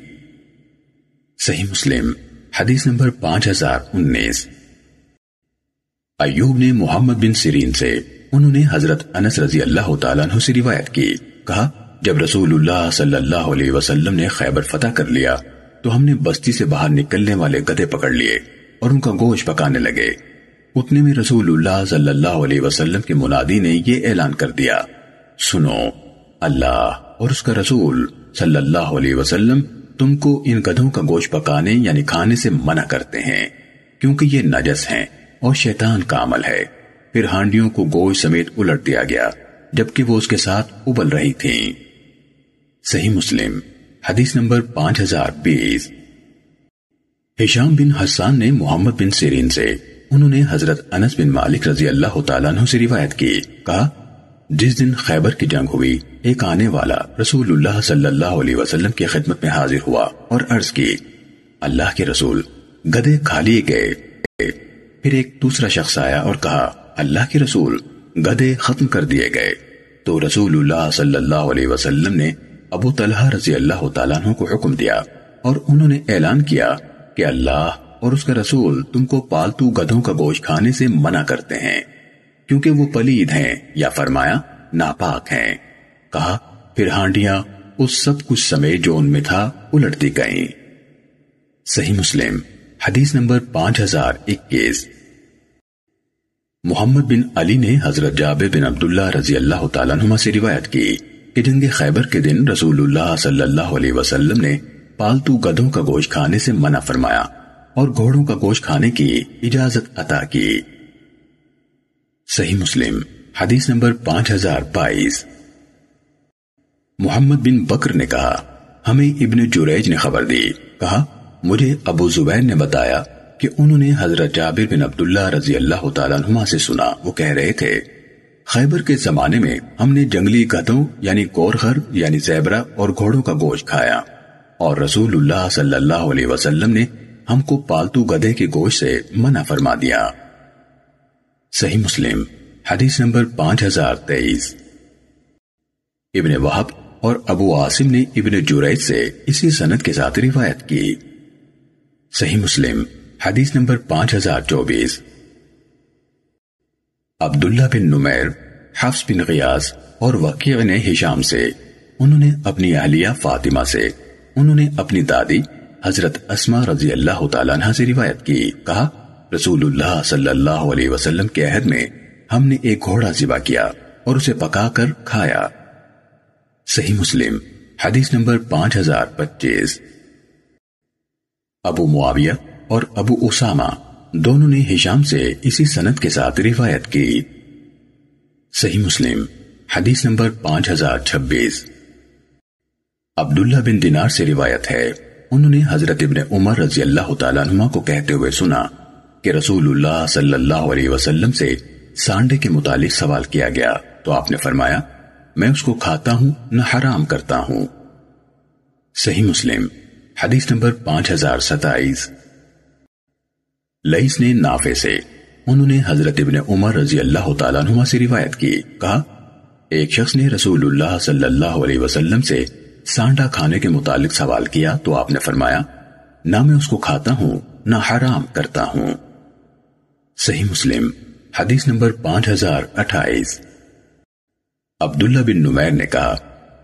صحیح مسلم، حدیث نمبر پانچ ہزار انیس۔ ایوب نے محمد بن سیرین سے انہوں نے حضرت انس رضی اللہ تعالیٰ عنہ سے روایت کی۔ کہا، جب رسول اللہ صلی اللہ علیہ وسلم نے خیبر فتح کر لیا، تو ہم نے بستی سے باہر نکلنے والے گدے پکڑ لیے اور ان کا گوشت پکانے لگے۔ اتنے میں رسول اللہ صلی اللہ علیہ وسلم کے منادی نے یہ اعلان کر دیا۔ سنو، اللہ اور اس کا رسول صلی اللہ علیہ وسلم تم کو ان گدھوں کا گوشت پکانے یعنی کھانے سے منع کرتے ہیں، کیونکہ یہ نجس ہیں اور شیطان کا عمل ہے۔ پھر ہانڈیوں کو گوشت سمیت الٹ دیا گیا، جبکہ وہ اس کے ساتھ ابل رہی تھیں۔ صحیح مسلم، حدیث نمبر پانچ ہزار بیس۔ ہشام بن حسان نے محمد بن سیرین سے، انہوں نے حضرت انس بن مالک رضی اللہ تعالیٰ عنہ سے روایت کی۔ کہا، جس دن خیبر کی جنگ ہوئی، ایک آنے والا رسول اللہ صلی اللہ علیہ وسلم کی خدمت میں حاضر ہوا اور عرض کی، اللہ کے رسول، گدے کھا لیے گئے۔ پھر ایک دوسرا شخص آیا اور کہا اللہ کے رسول گدے ختم کر دیے گئے۔ تو رسول اللہ صلی اللہ علیہ وسلم نے ابو طلحہ رضی اللہ تعالیٰ عنہ کو حکم دیا اور انہوں نے اعلان کیا کہ اللہ اور اس کا رسول تم کو پالتو گدھوں کا گوشت کھانے سے منع کرتے ہیں۔ کیونکہ وہ پلید ہیں یا فرمایا ناپاک ہیں۔ کہا، پھر ہانڈیاں اس سب کچھ سمے جو ان میں تھا الٹتی گئیں۔ صحیح مسلم، حدیث نمبر پانچ ہزار اکیس۔ محمد بن علی نے حضرت جابر بن عبداللہ رضی اللہ تعالیٰ عنہ سے روایت کی کہ جنگ خیبر کے دن رسول اللہ صلی اللہ علیہ وسلم نے پالتو گدھوں کا گوشت کھانے سے منع فرمایا اور گھوڑوں کا گوشت کھانے کی اجازت عطا کی۔ صحیح مسلم، حدیث نمبر پانچ ہزار بائیس۔ محمد بن بکر نے کہا، ہمیں ابن جریج نے خبر دی، کہا، مجھے ابو زبیر نے بتایا کہ انہوں نے حضرت جابر بن عبداللہ رضی اللہ تعالیٰ عنہ سے سنا۔ وہ کہہ رہے تھے، خیبر کے زمانے میں ہم نے جنگلی گدھوں یعنی کورخر یعنی زیبرا اور گھوڑوں کا گوشت کھایا۔ اور رسول اللہ صلی اللہ علیہ وسلم نے ہم کو پالتو گدھے کے گوشت سے منع فرما دیا۔ صحیح مسلم، حدیث نمبر پانچ ہزار تیئیس۔ ابن وحب اور ابو عاصم نے ابن جریج سے اسی سنت کے ساتھ روایت کی۔ صحیح مسلم حدیث نمبر پانچ ہزار چوبیس۔ عبداللہ بن نمیر، حفظ بن غیاز اور وقیع نے ہشام سے انہوں نے اپنی اہلیہ فاطمہ سے انہوں نے اپنی دادی حضرت اسما رضی اللہ تعالیٰ عنہ سے روایت کی۔ کہا رسول اللہ صلی اللہ علیہ وسلم کے عہد میں ہم نے ایک گھوڑا ذبح کیا اور اسے پکا کر کھایا۔ صحیح مسلم، حدیث نمبر پانچ ہزار پچیس۔ ابو معاویہ اور ابو اسامہ دونوں نے ہشام سے اسی سنت کے ساتھ روایت کی۔ صحیح مسلم، حدیث نمبر پانچ ہزار چھبیس۔ عبداللہ بن دینار سے روایت ہے، انہوں نے حضرت ابن عمر رضی اللہ تعالیٰ عنہ کو کہتے ہوئے سنا کہ رسول اللہ صلی اللہ علیہ وسلم سے سانڈے کے متعلق سوال کیا گیا۔ تو آپ نے فرمایا، میں اس کو کھاتا ہوں، نہ حرام کرتا ہوں۔ صحیح مسلم، حدیث نمبر پانچ ہزار ستائیس۔ لئیس نے نافے سے۔ انہوں نے حضرت ابن عمر رضی اللہ تعالیٰ عنہ سے روایت کی۔ کہا، ایک شخص نے رسول اللہ صلی اللہ علیہ وسلم سے سانڈا کھانے کے متعلق سوال کیا تو آپ نے فرمایا، نہ میں اس کو کھاتا ہوں، نہ حرام کرتا ہوں۔ صحیح مسلم، حدیث نمبر پانچ ہزار اٹھائیس۔ عبداللہ بن نمیر نے کہا،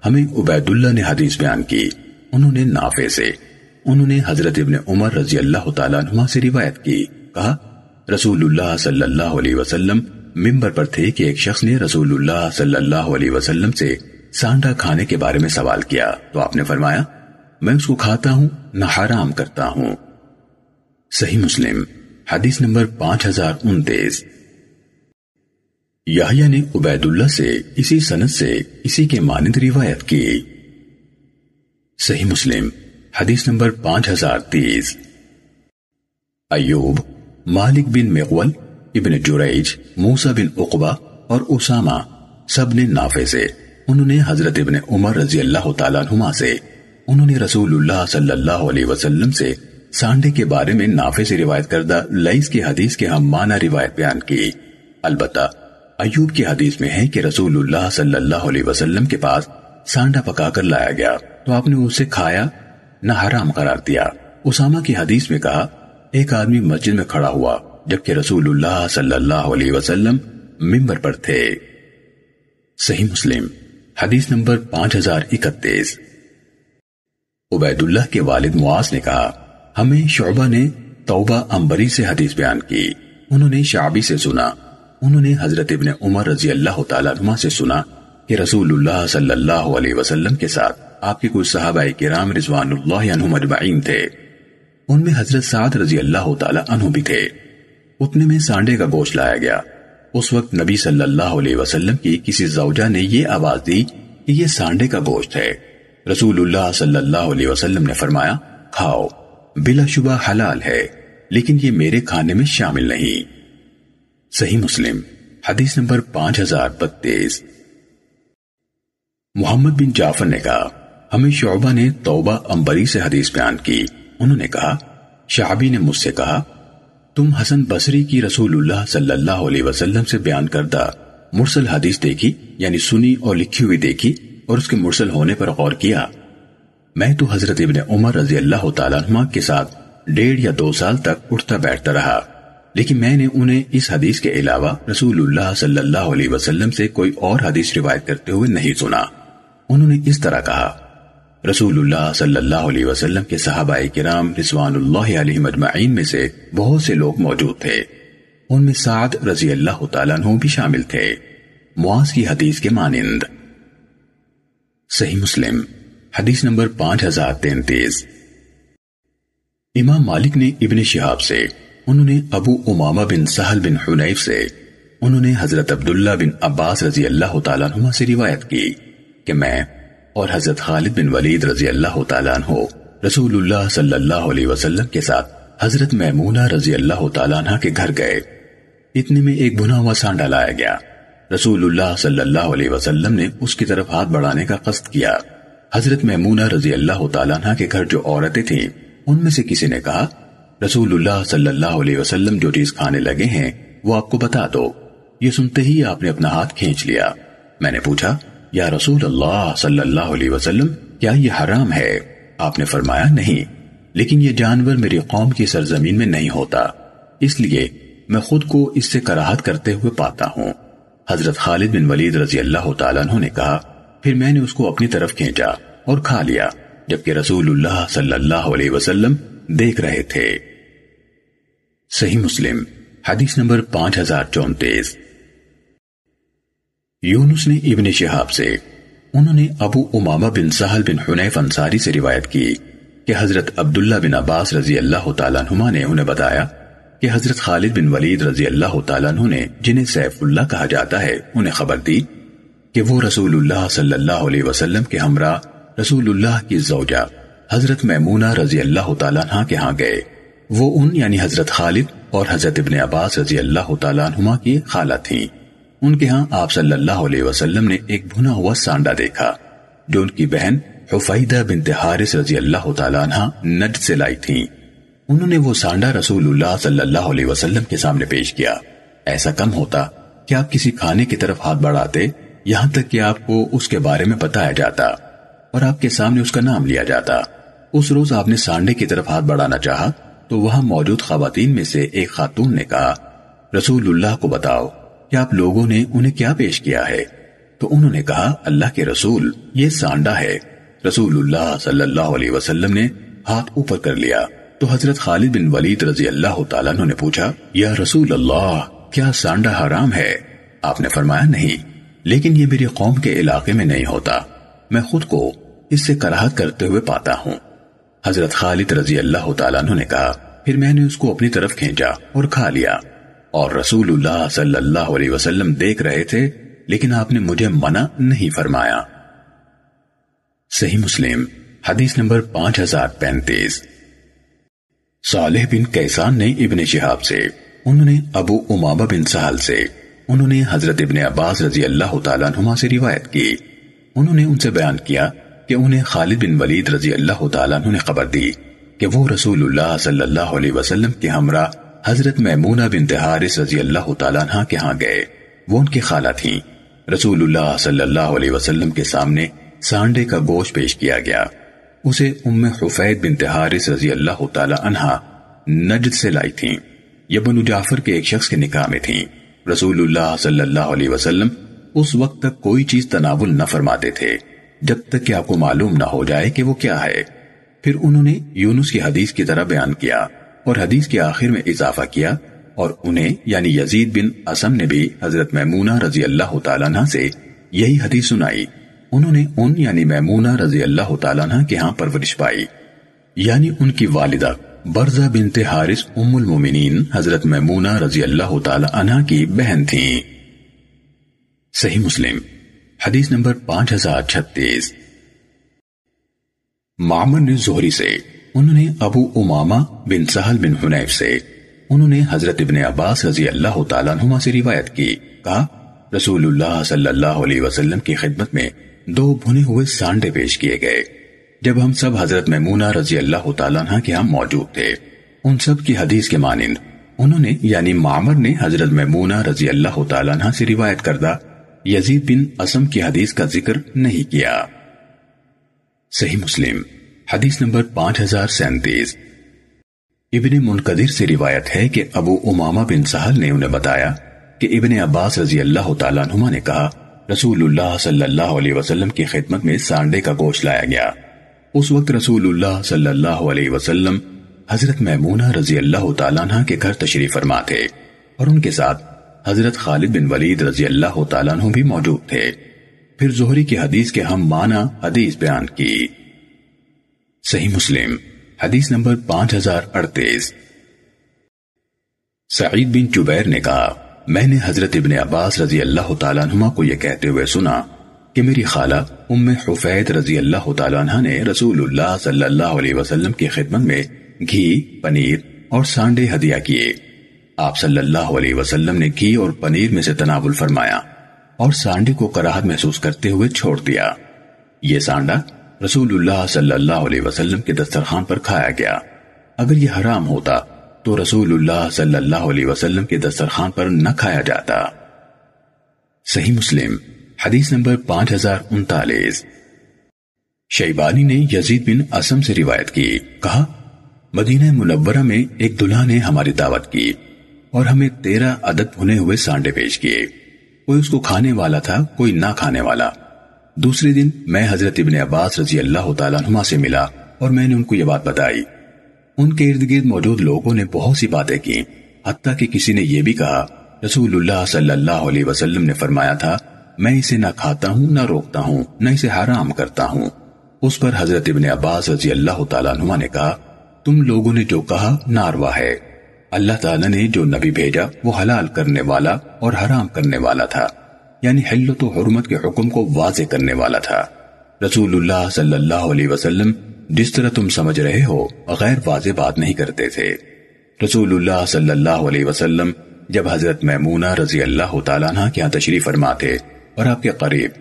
ہمیں عبید اللہ نے حدیث بیان کی، انہوں نے نافے سے۔ انہوں نے حضرت ابن عمر رضی اللہ تعالیٰ عنہ سے روایت کی۔ کہا، رسول اللہ صلی اللہ علیہ وسلم ممبر پر تھے کہ ایک شخص نے رسول اللہ صلی اللہ علیہ وسلم سے سانڈا کھانے کے بارے میں سوال کیا۔ تو آپ نے فرمایا، میں اس کو کھاتا ہوں، نہ حرام کرتا ہوں۔ صحیح مسلم، حدیث نمبر پانچ ہزار انتیس۔ یحییٰ نے عبید اللہ سے اسی سنت سے اسی کے مانند روایت کی۔ صحیح مسلم حدیث نمبر پانچ ہزار تیس۔ ایوب، مالک بن مغول، ابن جریج موسا بن اقبا اور اسامہ سب نے نافے سے انہوں نے حضرت ابن عمر رضی اللہ تعالیٰ نما سے انہوں نے رسول اللہ صلی اللہ علیہ وسلم سے سانڈے کے بارے میں نافے سے روایت کردہ لئیس کی حدیث کے ہم معنی روایت بیان کی۔ البتہ ایوب کی حدیث میں ہے کہ رسول اللہ صلی اللہ علیہ وسلم کے پاس سانڈا پکا کر لایا گیا تو آپ نے اسے کھایا نہ حرام قرار دیا۔ اسامہ کی حدیث میں کہا، ایک آدمی مسجد میں کھڑا ہوا، جبکہ رسول اللہ صلی اللہ علیہ وسلم ممبر پر تھے۔ صحیح مسلم، حدیث نمبر پانچ ہزار اکتیس۔ عبید اللہ کے والد معاذ نے کہا، ہمیں شعبہ نے توبہ امبری سے حدیث بیان کی۔ انہوں نے شعبی سے سنا۔ انہوں نے حضرت ابن عمر رضی اللہ تعالیٰ عنہ سے سنا کہ رسول اللہ صلی اللہ علیہ وسلم کے ساتھ آپ کے کچھ صحابہ کرام رضوان اللہ عنہ مجمعین تھے۔ ان میں حضرت سعد رضی اللہ تعالی عنہ بھی تھے۔ اتنے میں سانڈے کا گوشت لایا گیا۔ اس وقت نبی صلی اللہ علیہ وسلم کی کسی زوجہ نے یہ آواز دی کہ یہ سانڈے کا گوشت ہے۔ رسول اللہ صلی اللہ علیہ وسلم نے فرمایا، کھاؤ، بلا شبہ حلال ہے، لیکن یہ میرے کھانے میں شامل نہیں۔ صحیح مسلم، حدیث نمبر پانچ ہزار بتیس۔ محمد بن جعفر نے کہا ہمیں شعبہ نے توبہ امبری سے حدیث بیان کی۔ انہوں نے کہا، شعبی نے مجھ سے کہا، تم حسن بصری کی رسول اللہ صلی اللہ علیہ وسلم سے بیان کردہ مرسل حدیث دیکھی یعنی سنی اور لکھی ہوئی دیکھی اور اس کے مرسل ہونے پر غور کیا۔ میں تو حضرت ابن عمر رضی اللہ تعالیٰ عنہ کے ساتھ ڈیڑھ یا دو سال تک اٹھتا بیٹھتا رہا، لیکن میں نے انہیں اس حدیث کے علاوہ رسول اللہ صلی اللہ علیہ وسلم سے کوئی اور حدیث روایت کرتے ہوئے نہیں سنا۔ انہوں نے اس طرح کہا رسول اللہ صلی اللہ علیہ وسلم کے صحابہ کرام رضوان اللہ علیہ مجمعین میں سے بہت سے لوگ موجود تھے۔ ان میں سعد رضی اللہ تعالیٰ عنہ بھی شامل تھے۔ معاذ کی حدیث کے مانند۔ صحیح مسلم، حدیث نمبر پانچ ہزار تینتیس۔ امام مالک نے ابن شہاب سے، انہوں نے ابو امامہ بن سہل بن حنیف سے، انہوں نے حضرت عبداللہ بن عباس رضی اللہ تعالیٰ عنہ سے روایت کی کہ میں اور حضرت خالد بن ولید رضی اللہ تعالیٰ عنہ رسول اللہ صلی اللہ علیہ وسلم کے ساتھ حضرت میمونہ رضی اللہ تعالیٰ عنہ کے گھر گئے۔ اتنے میں ایک بنا ہوا سانڈا لایا گیا۔ رسول اللہ صلی اللہ علیہ وسلم نے اس کی طرف ہاتھ بڑھانے کا قصد کیا۔ حضرت محمونہ رضی اللہ تعالیٰ عنہ کے گھر جو عورتیں تھیں، ان میں سے کسی نے کہا، رسول اللہ صلی اللہ علیہ وسلم جو چیز کھانے لگے ہیں، وہ آپ کو بتا دو۔ یہ سنتے ہی آپ نے اپنا ہاتھ کھینچ لیا۔ میں نے پوچھا یا رسول اللہ صلی اللہ علیہ وسلم، کیا یہ حرام ہے؟ آپ نے فرمایا نہیں، لیکن یہ جانور میری قوم کی سرزمین میں نہیں ہوتا، اس لیے میں خود کو اس سے کراہت کرتے ہوئے پاتا ہوں۔ حضرت خالد بن ولید رضی اللہ تعالیٰ عنہ نے کہا، پھر میں نے اس کو اپنی طرف کھینچا اور کھا لیا، جبکہ رسول اللہ صلی اللہ علیہ وسلم دیکھ رہے تھے۔ صحیح مسلم، حدیث نمبر پانچ ہزار چونتیس۔ یونس نے ابن شہاب سے، انہوں نے ابو امامہ بن سہل بن حنیف انصاری سے روایت کی کہ حضرت عبداللہ بن عباس رضی اللہ تعالیٰ عنہ نے انہیں بتایا کہ حضرت خالد بن ولید رضی اللہ تعالیٰ عنہ نے جنہیں سیف اللہ کہا جاتا ہے، انہیں خبر دی کہ وہ رسول اللہ صلی اللہ علیہ وسلم کے ہمراہ رسول اللہ کی زوجہ حضرت میمونہ رضی اللہ تعالیٰ عنہ کے ہاں گئے۔ وہ ان یعنی حضرت خالد اور حضرت ابن عباس رضی اللہ تعالیٰ عنہ کی خالہ تھیں۔ ان کے ہاں آپ صلی اللہ علیہ وسلم نے ایک بھنا ہوا سانڈا دیکھا، جو ان کی بہن حفیدہ بنت حارث رضی اللہ تعالیٰ عنہ نجد سے لائی تھیں۔ انہوں نے وہ سانڈا رسول اللہ صلی اللہ علیہ وسلم کے سامنے پیش کیا۔ ایسا کم ہوتا کہ آپ کسی کھانے کی طرف ہاتھ بڑھاتے؟ یہاں تک کہ آپ کو اس کے بارے میں بتایا جاتا اور آپ کے سامنے اس کا نام لیا جاتا۔ اس روز آپ نے سانڈے کی طرف ہاتھ بڑھانا چاہا تو وہاں موجود خواتین میں سے ایک خاتون نے کہا، رسول اللہ کو بتاؤ۔ کہ آپ لوگوں نے انہیں کیا پیش کیا ہے؟ تو انہوں نے کہا، اللہ کے رسول، یہ سانڈا ہے۔ رسول اللہ صلی اللہ علیہ وسلم نے ہاتھ اوپر کر لیا۔ تو حضرت خالد بن ولید رضی اللہ تعالیٰ نے پوچھا، یا رسول اللہ کیا سانڈا حرام ہے؟ آپ نے فرمایا، نہیں۔ لیکن یہ میری قوم کے علاقے میں نہیں ہوتا۔ میں خود کو اس سے کراہت کرتے ہوئے پاتا ہوں۔ حضرت خالد رضی اللہ تعالیٰ نے کہا، پھر میں نے اس کو اپنی طرف کھینچا اور کھا لیا۔ اور رسول اللہ صلی اللہ علیہ وسلم دیکھ رہے تھے، لیکن آپ نے مجھے منع نہیں فرمایا۔ صحیح مسلم، حدیث نمبر پانچ ہزار پینتیس۔ صالح بن کیسان نے ابن شہاب سے، انہوں نے ابو امامہ بن سہل سے، انہوں نے حضرت ابن عباس رضی اللہ تعالیٰ عنہ سے روایت کی۔ انہوں نے ان سے بیان کیا کہ انہیں خالد بن ولید رضی اللہ تعالیٰ عنہ نے خبر دی کہ وہ رسول اللہ صلی اللہ علیہ وسلم کے ہمراہ حضرت میمونہ بن تحارس رضی اللہ تعالیٰ عنہ کے ہاں گئے۔ وہ ان کی خالہ تھیں۔ رسول اللہ صلی اللہ علیہ وسلم کے سامنے سانڈے کا گوشت پیش کیا گیا۔ اسے ام حفید بن تحارس رضی اللہ تعالی عنہ نجد سے لائی تھیں۔ یہ بنو جعفر کے ایک شخص کے نکاح میں تھیں۔ رسول اللہ صلی اللہ علیہ وسلم اس وقت تک کوئی چیز تناول نہ فرماتے تھے۔ جب تک کہ آپ کو معلوم نہ ہو جائے کہ وہ کیا ہے۔ پھر انہوں نے یونس کی حدیث کی طرح بیان کیا۔ اور حدیث کے آخر میں اضافہ کیا اور انہیں یعنی یزید بن اسم نے بھی حضرت میمونہ رضی اللہ تعالیٰ عنہ سے یہی حدیث سنائی۔ انہوں نے ان یعنی میمونہ رضی اللہ تعالیٰ عنہ کے ہاں پرورش پائی۔ یعنی ان کی والدہ برزہ بنت حارث ام المومنین حضرت میمونہ رضی اللہ تعالیٰ عنہ کی بہن تھیں۔ صحیح مسلم، حدیث نمبر پانچ ہزار چھتیس۔ معمر نے زہری سے انہوں نے ابو امامہ بن سہل بن حنیف سے، انہوں نے حضرت ابن عباس رضی اللہ تعالیٰ عنہ سے روایت کی، کہا، رسول اللہ صلی اللہ علیہ وسلم کی خدمت میں دو بھنے ہوئے سانڈے پیش کیے گئے۔ جب ہم سب حضرت میمونہ رضی اللہ تعالیٰ عنہ کے ہم موجود تھے، ان سب کی حدیث کے مانند انہوں نے یعنی معمر نے حضرت میمونہ رضی اللہ تعالیٰ عنہ سے روایت کردہ یزید بن اسم کی حدیث کا ذکر نہیں کیا۔ صحیح مسلم۔ حدیث نمبر پانچ ہزار سینتیس۔ ابن منقدر سے روایت ہے کہ ابو امامہ بن سہل نے انہیں بتایا کہ ابن عباس رضی اللہ تعالیٰ عنہ نے کہا رسول اللہ صلی اللہ علیہ وسلم کی خدمت میں سانڈے کا گوشت لایا گیا۔ اس وقت رسول اللہ صلی اللہ علیہ وسلم حضرت میمونہ رضی اللہ تعالیٰ عنہ کے گھر تشریف فرما تھے اور ان کے ساتھ حضرت خالد بن ولید رضی اللہ تعالیٰ عنہ بھی موجود تھے۔ پھر زہری کی حدیث کے ہم معنی حدیث بیان کی۔ صحیح مسلم، حدیث نمبر پانچ ہزار اڑتیس۔ سعید بن چبیر نے کہا، میں نے حضرت ابن عباس رضی اللہ تعالیٰ عنہ کو یہ کہتے ہوئے سنا کہ میری خالہ ام حفید رضی اللہ تعالیٰ عنہ نے رسول اللہ صلی اللہ علیہ وسلم کی خدمت میں گھی، پنیر اور سانڈے ہدیہ کیے۔ آپ صلی اللہ علیہ وسلم نے گھی اور پنیر میں سے تناول فرمایا اور سانڈے کو کراہت محسوس کرتے ہوئے چھوڑ دیا۔ یہ سانڈا رسول اللہ صلی اللہ علیہ وسلم کے دسترخوان پر کھایا گیا۔ اگر یہ حرام ہوتا، تو رسول اللہ صلی اللہ علیہ وسلم کے دسترخوان پر نہ کھایا جاتا۔ صحیح مسلم، حدیث نمبر پانچ ہزار انتالیس۔ شیبانی نے یزید بن اسم سے روایت کی، کہا، مدینہ منورہ میں ایک دلہا نے ہماری دعوت کی اور ہمیں تیرہ عدد بھنے ہوئے سانڈے پیش کیے۔ کوئی اس کو کھانے والا تھا، کوئی نہ کھانے والا۔ دوسرے دن میں حضرت ابن عباس رضی اللہ تعالیٰ عنہ سے ملا اور میں نے ان کو یہ بات بتائی۔ ان کے ارد گرد موجود لوگوں نے بہت سی باتیں کی حتیٰ کہ کسی نے یہ بھی کہا، رسول اللہ صلی اللہ علیہ وسلم نے فرمایا تھا، میں اسے نہ کھاتا ہوں، نہ روکتا ہوں، نہ اسے حرام کرتا ہوں۔ اس پر حضرت ابن عباس رضی اللہ تعالیٰ عنہ نے کہا، تم لوگوں نے جو کہا، ناروا ہے۔ اللہ تعالیٰ نے جو نبی بھیجا، وہ حلال کرنے والا اور حرام کرنے والا تھا۔ یعنی حلت و حرمت کے حکم کو واضح کرنے والا تھا۔ رسول اللہ صلی اللہ علیہ وسلم جس طرح تم سمجھ رہے ہو غیر واضح بات نہیں کرتے تھے۔ رسول اللہ صلی اللہ علیہ وسلم جب حضرت میمونہ رضی اللہ تعالیٰ عنہ کے ہاں تشریف فرما تھے اور آپ کے قریب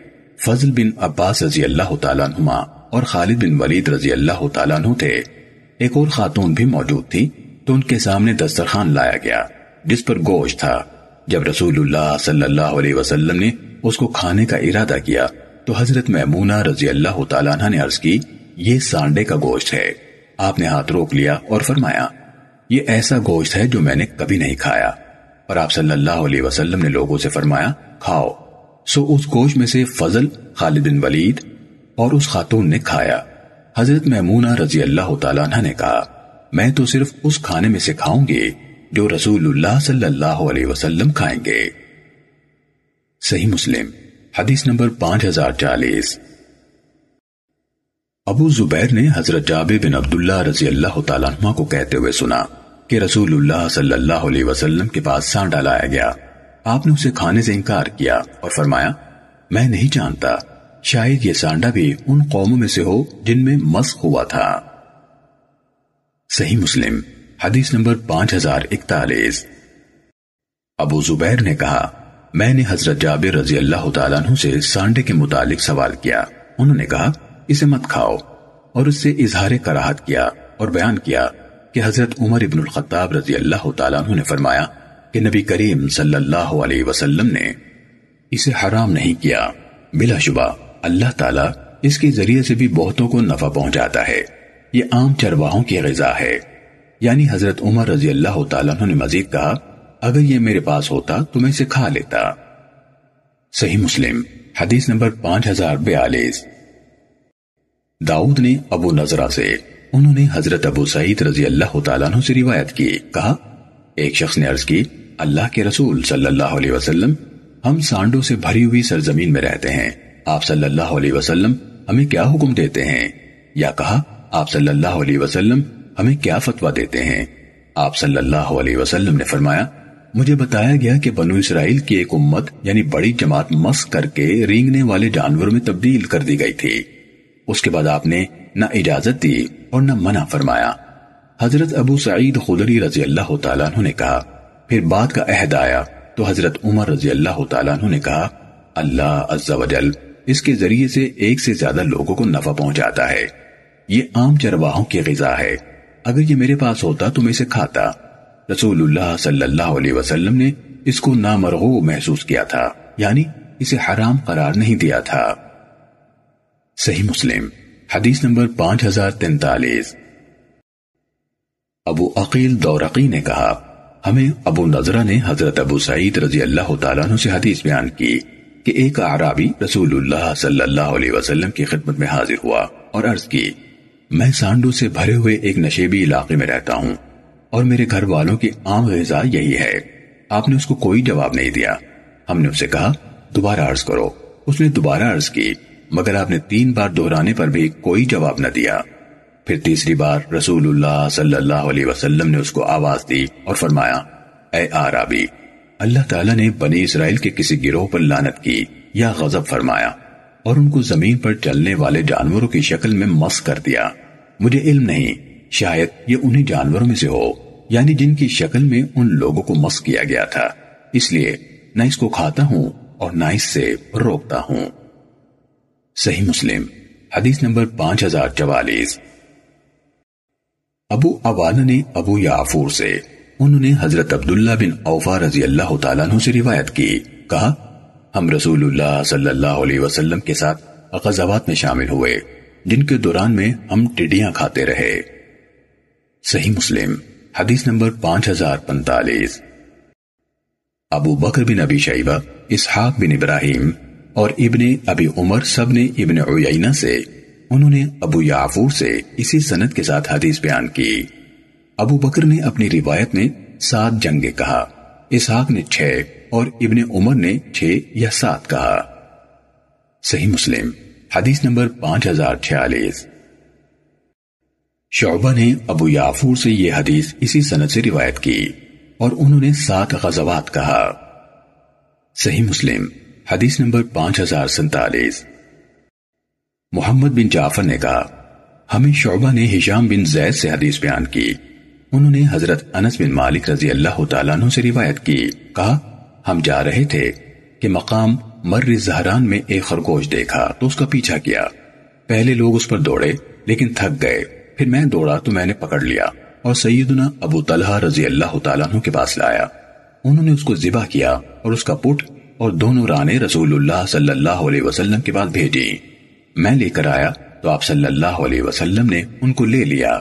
فضل بن عباس رضی اللہ تعالیٰ عنہ اور خالد بن ولید رضی اللہ تعالیٰ عنہ تھے۔ ایک اور خاتون بھی موجود تھی تو ان کے سامنے دسترخوان لایا گیا، جس پر گوشت تھا۔ جب رسول اللہ صلی اللہ علیہ وسلم نے اس کو کھانے کا ارادہ کیا تو حضرت میمونہ رضی اللہ تعالیٰ عنہ نے عرض کی، یہ سانڈے کا گوشت ہے۔ آپ نے ہاتھ روک لیا اور فرمایا، یہ ایسا گوشت ہے جو میں نے کبھی نہیں کھایا۔ اور آپ صلی اللہ علیہ وسلم نے لوگوں سے فرمایا، کھاؤ۔ سو اس گوشت میں سے فضل، خالد بن ولید اور اس خاتون نے کھایا۔ حضرت میمونہ رضی اللہ تعالیٰ عنہ نے کہا، میں تو صرف اس کھانے میں سے کھاؤں گی۔ جو رسول اللہ صلی اللہ علیہ وسلم کھائیں گے۔ صحیح مسلم، حدیث نمبر پانچ ہزار چالیس۔ ابو زبیر نے حضرت جابر بن عبداللہ رضی اللہ تعالیٰ عنہ کو کہتے ہوئے سنا کہ رسول اللہ صلی اللہ علیہ وسلم کے پاس سانڈا لایا گیا۔ آپ نے اسے کھانے سے انکار کیا اور فرمایا، میں نہیں جانتا، شاید یہ سانڈا بھی ان قوموں میں سے ہو جن میں مسخ ہوا تھا۔ صحیح مسلم حدیث نمبر پانچ ہزار اکتالیس۔ ابو زبیر نے کہا، میں نے حضرت جابر رضی اللہ تعالیٰ عنہ سے سانڈے کے متعلق سوال کیا۔ انہوں نے کہا، اسے مت کھاؤ۔ اور اس سے اظہار کراہت کیا اور بیان کیا کہ حضرت عمر ابن الخطاب رضی اللہ تعالیٰ عنہ نے فرمایا کہ نبی کریم صلی اللہ علیہ وسلم نے اسے حرام نہیں کیا۔ بلا شبہ، اللہ تعالیٰ اس کے ذریعے سے بھی بہتوں کو نفع پہنچاتا ہے۔ یہ عام چرواہوں کی غذا ہے۔ یعنی حضرت عمر رضی اللہ تعالیٰ نے مزید کہا، اگر یہ میرے پاس ہوتا تو میں اسے کھا لیتا۔ صحیح مسلم، حدیث نمبر پانچ ہزار بیالیس۔ داؤد نے ابو نظرہ سے، انہوں نے حضرت ابو سعید رضی اللہ تعالیٰ عنہ سے روایت کی، کہا، ایک شخص نے عرض کی، اللہ کے رسول صلی اللہ علیہ وسلم ہم سانڈوں سے بھری ہوئی سرزمین میں رہتے ہیں۔ آپ صلی اللہ علیہ وسلم ہمیں کیا حکم دیتے ہیں؟ یا کہا، آپ صلی اللہ علیہ وسلم ہمیں کیا فتوہ دیتے ہیں؟ آپ صلی اللہ علیہ وسلم نے فرمایا، مجھے بتایا گیا کہ بنو اسرائیل کی ایک امت یعنی بڑی جماعت مس کر کے رینگنے والے جانوروں میں تبدیل کر دی گئی تھی۔ اس کے بعد آپ نے نہ اجازت دی اور نہ منع فرمایا۔ حضرت ابو سعید خدری رضی اللہ تعالیٰ عنہ نے کہا، پھر بات کا عہد آیا تو حضرت عمر رضی اللہ تعالیٰ عنہ نے کہا، اللہ عز و جل اس کے ذریعے سے ایک سے زیادہ لوگوں کو نفع پہنچاتا ہے۔ یہ عام چرواہوں کی غذا ہے۔ اگر یہ میرے پاس ہوتا تو میں اسے کھاتا۔ رسول اللہ صلی اللہ علیہ وسلم نے اس کو نامرغو محسوس کیا تھا یعنی اسے حرام قرار نہیں دیا تھا۔ صحیح مسلم، حدیث نمبر پانچ ہزار تینتالیس۔ ابو عقیل دورقی نے کہا، ہمیں ابو نظرہ نے حضرت ابو سعید رضی اللہ تعالیٰ عنہ سے حدیث بیان کی کہ ایک عرابی رسول اللہ صلی اللہ علیہ وسلم کی خدمت میں حاضر ہوا اور عرض کی میں سانڈو سے بھرے ہوئے ایک نشیبی علاقے میں رہتا ہوں اور میرے گھر والوں کی عام غذا یہی ہے۔ آپ نے اس کو کوئی جواب نہیں دیا۔ ہم نے اسے کہا، دوبارہ عرض کرو۔ اس نے دوبارہ عرض کی، مگر آپ نے تین بار دہرانے پر بھی کوئی جواب نہ دیا۔ پھر تیسری بار رسول اللہ صلی اللہ علیہ وسلم نے اس کو آواز دی اور فرمایا، اے آرابی، اللہ تعالیٰ نے بنی اسرائیل کے کسی گروہ پر لانت کی یا غضب فرمایا اور ان کو زمین پر چلنے والے جانوروں کی شکل میں مس کر دیا۔ مجھے علم نہیں، شاید یہ انہی جانوروں میں سے ہو یعنی جن کی شکل میں ان لوگوں کو مس کیا گیا تھا۔ اس لیے نہ اس کو کھاتا ہوں اور نہ اس سے روکتا ہوں۔ صحیح مسلم، حدیث نمبر پانچ ہزار چوالیس۔ ابو عوانہ نے ابو یافور سے، انہوں نے حضرت عبداللہ بن اوفا رضی اللہ تعالیٰ عنہ سے روایت کی، کہا، ہم رسول اللہ صلی اللہ علیہ وسلم کے ساتھ غزوات میں شامل ہوئے۔ جن کے دوران میں ہم ٹڈیاں کھاتے رہے۔ صحیح مسلم، حدیث نمبر پانچ ہزار پنتالیس ابو بکر بن ابی شیبہ، اسحاق بن ابراہیم اور ابن ابی عمر سب نے ابن عیینہ سے، انہوں نے ابو یعفور سے اسی سنت کے ساتھ حدیث بیان کی۔ ابو بکر نے اپنی روایت میں سات جنگیں کہا۔ اسحاق نے چھ اور ابن عمر نے چھ یا سات کہا۔ صحیح مسلم حدیث نمبر پانچ ہزار چھیالیس۔ شعبہ نے ابو یافور سے یہ حدیث اسی سنت سے روایت کی اور انہوں نے سات غزوات کہا۔ صحیح مسلم، حدیث نمبر پانچ ہزار سنتالیس محمد بن جعفر نے کہا، ہمیں شعبہ نے ہشام بن زید سے حدیث بیان کی۔ انہوں نے حضرت انس بن مالک رضی اللہ تعالیٰ عنہ سے روایت کی۔ کہا، ہم جا رہے تھے کہ مقام مر زہران میں ایک خرگوش دیکھا تو اس کا پیچھا کیا۔ پہلے لوگ اس پر دوڑے، لیکن تھک گئے۔ پھر میں دوڑا تو میں نے پکڑ لیا اور سیدنا ابو طلحہ رضی اللہ تعالیٰ عنہ کے پاس لایا۔ انہوں نے اس کو ذبح کیا اور اس کا پٹ اور دونوں رانے رسول اللہ صلی اللہ علیہ وسلم کے پاس بھیجی۔ میں لے کر آیا تو آپ صلی اللہ علیہ وسلم نے ان کو لے لیا۔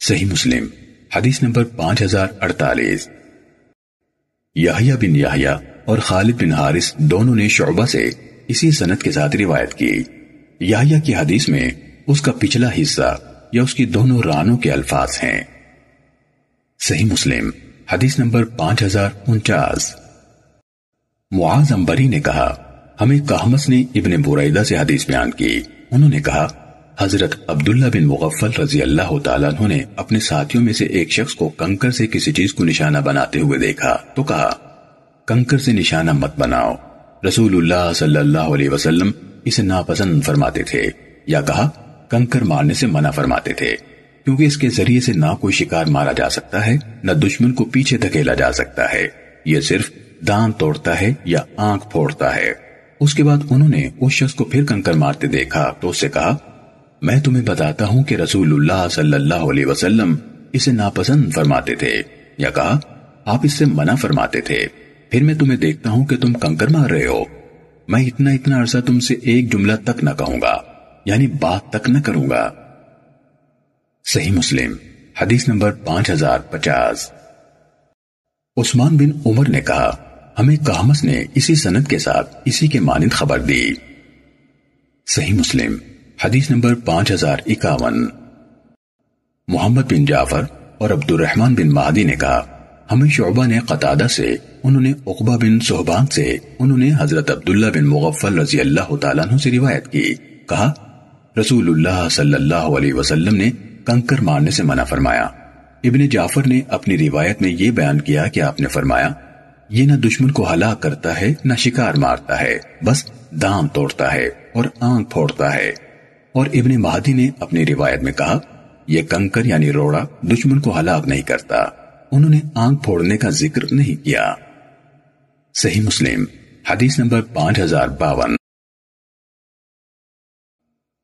صحیح مسلم، حدیث نمبر پانچ ہزار اڑتالیس۔ یحییٰ بن یحییٰ اور خالد بن حارث دونوں نے شعبہ سے اسی سنت کے ساتھ روایت کی۔ یحییٰ کی حدیث میں اس کا پچھلا حصہ یا اس کی دونوں رانوں کے الفاظ ہیں۔ صحیح مسلم، حدیث نمبر پانچ ہزار انچاس۔ معاذ امبری نے کہا، ہمیں کہمس نے ابن بریدہ سے حدیث بیان کی۔ انہوں نے کہا، حضرت عبداللہ بن مغفل رضی اللہ تعالیٰ عنہ نے اپنے ساتھیوں میں سے ایک شخص کو کنکر سے کسی چیز کو نشانہ بناتے ہوئے دیکھا۔ تو کہا کنکر سے نشانہ مت بناؤ۔ رسول اللہ صلی اللہ علیہ وسلم اسے ناپسند فرماتے تھے، یا کہا، کنکر مارنے سے منع فرماتے تھے۔ کیونکہ اس کے ذریعے سے نہ کوئی شکار مارا جا سکتا ہے، نہ دشمن کو پیچھے دھکیلا جا سکتا ہے۔ یہ صرف دان توڑتا ہے یا آنکھ پھوڑتا ہے۔ اس کے بعد انہوں نے اس شخص کو پھر کنکر مارتے دیکھا، تو اس سے کہا، میں تمہیں بتاتا ہوں کہ رسول اللہ صلی اللہ علیہ وسلم اسے ناپسند فرماتے تھے۔ یا کہا، آپ اس سے منع فرماتے تھے۔ پھر میں تمہیں دیکھتا ہوں کہ تم کنکر مار رہے ہو۔ میں اتنا اتنا عرصہ تم سے ایک جملہ تک نہ کہوں گا یعنی بات تک نہ کروں گا۔ صحیح مسلم، حدیث نمبر پانچ ہزار پچاس۔ عثمان بن عمر نے کہا، ہمیں کامس نے اسی سند کے ساتھ اسی کے مانند خبر دی۔ صحیح مسلم، حدیث نمبر پانچ ہزار اکاون۔ محمد بن جعفر اور عبد الرحمن بن مہدی نے کہا، ہمیں شعبہ نے قطادہ سے انہوں نے عقبہ بن صحبان سے انہوں نے حضرت عبداللہ بن مغفل رضی اللہ تعالیٰ عنہ سے روایت کی۔ کہا، رسول اللہ صلی اللہ علیہ وسلم نے کنکر مارنے سے منع فرمایا۔ ابن جعفر نے اپنی روایت میں یہ بیان کیا کہ آپ نے فرمایا، یہ نہ دشمن کو ہلاک کرتا ہے، نہ شکار مارتا ہے، بس دام توڑتا ہے اور آنکھ پھوڑتا ہے۔ اور ابن مہدی نے اپنی روایت میں کہا، یہ کنکر یعنی روڑا دشمن کو ہلاک نہیں کرتا۔ انہوں نے آنکھ پھوڑنے کا ذکر نہیں کیا۔ صحیح مسلم، حدیث نمبر پانچ ہزار باون۔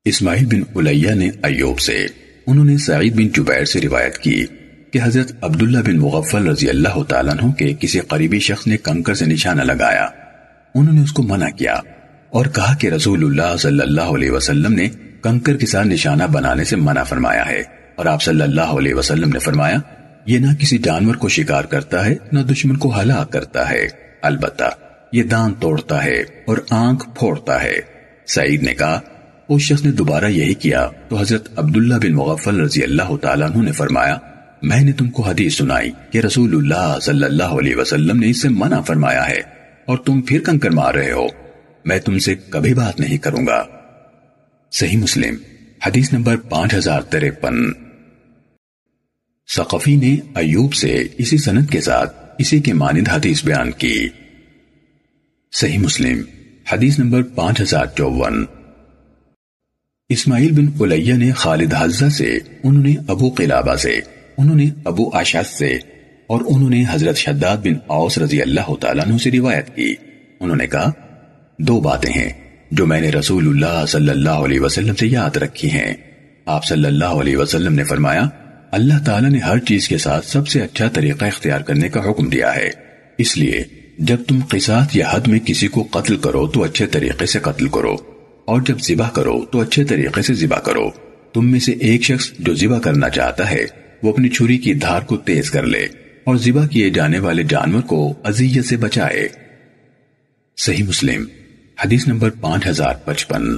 اسماعیل بن علیہ نے ایوب سے، انہوں نے سعید بن جبیر سے روایت کی کہ حضرت عبداللہ بن مغفل رضی اللہ تعالیٰ عنہ کے کسی قریبی شخص نے کنکر سے نشانہ لگایا۔ انہوں نے اس کو منع کیا اور کہا کہ رسول اللہ صلی اللہ علیہ وسلم نے کنکر کے ساتھ نشانہ بنانے سے منع فرمایا ہے۔ اور آپ صلی اللہ علیہ وسلم نے فرمایا، یہ نہ کسی جانور کو شکار کرتا ہے، نہ دشمن کو ہلاک کرتا ہے۔ البتہ یہ دان توڑتا ہے اور آنکھ پھوڑتا ہے۔ سعید نے کہا اس شخص نے دوبارہ یہی کیا تو حضرت عبداللہ بن مغفل رضی اللہ تعالیٰ عنہ نے فرمایا، میں نے تم کو حدیث سنائی کہ رسول اللہ صلی اللہ علیہ وسلم نے اس سے منع فرمایا ہے اور تم پھر کنکر مار رہے ہو۔ میں تم سے کبھی بات نہیں کروں گا۔ صحیح مسلم، حدیث نمبر پانچ ہزار تریپن سقفی نے ایوب سے اسی سنت کے ساتھ اسی کے مانند حدیث بیان کی۔ صحیح مسلم، حدیث نمبر پانچ ہزار چوون اسماعیل بن علیہ نے خالد حزہ سے، انہوں نے ابو قلابہ سے، انہوں نے ابو آشاز سے، اور انہوں نے حضرت شداد بن اوس رضی اللہ تعالیٰ عنہ سے روایت کی۔ انہوں نے کہا، دو باتیں ہیں جو میں نے رسول اللہ صلی اللہ علیہ وسلم سے یاد رکھی ہیں۔ آپ صلی اللہ علیہ وسلم نے فرمایا اللہ تعالیٰ نے ہر چیز کے ساتھ سب سے اچھا طریقہ اختیار کرنے کا حکم دیا ہے۔ اس لیے جب تم قصاص یا حد میں کسی کو قتل کرو تو اچھے طریقے سے قتل کرو، اور جب ذبح کرو تو اچھے طریقے سے ذبح کرو۔ تم میں سے ایک شخص جو ذبح کرنا چاہتا ہے، وہ اپنی چھری کی دھار کو تیز کر لے اور ذبح کیے جانے والے جانور کو اذیت سے بچائے۔ صحیح مسلم، حدیث نمبر پانچ ہزار پچپن۔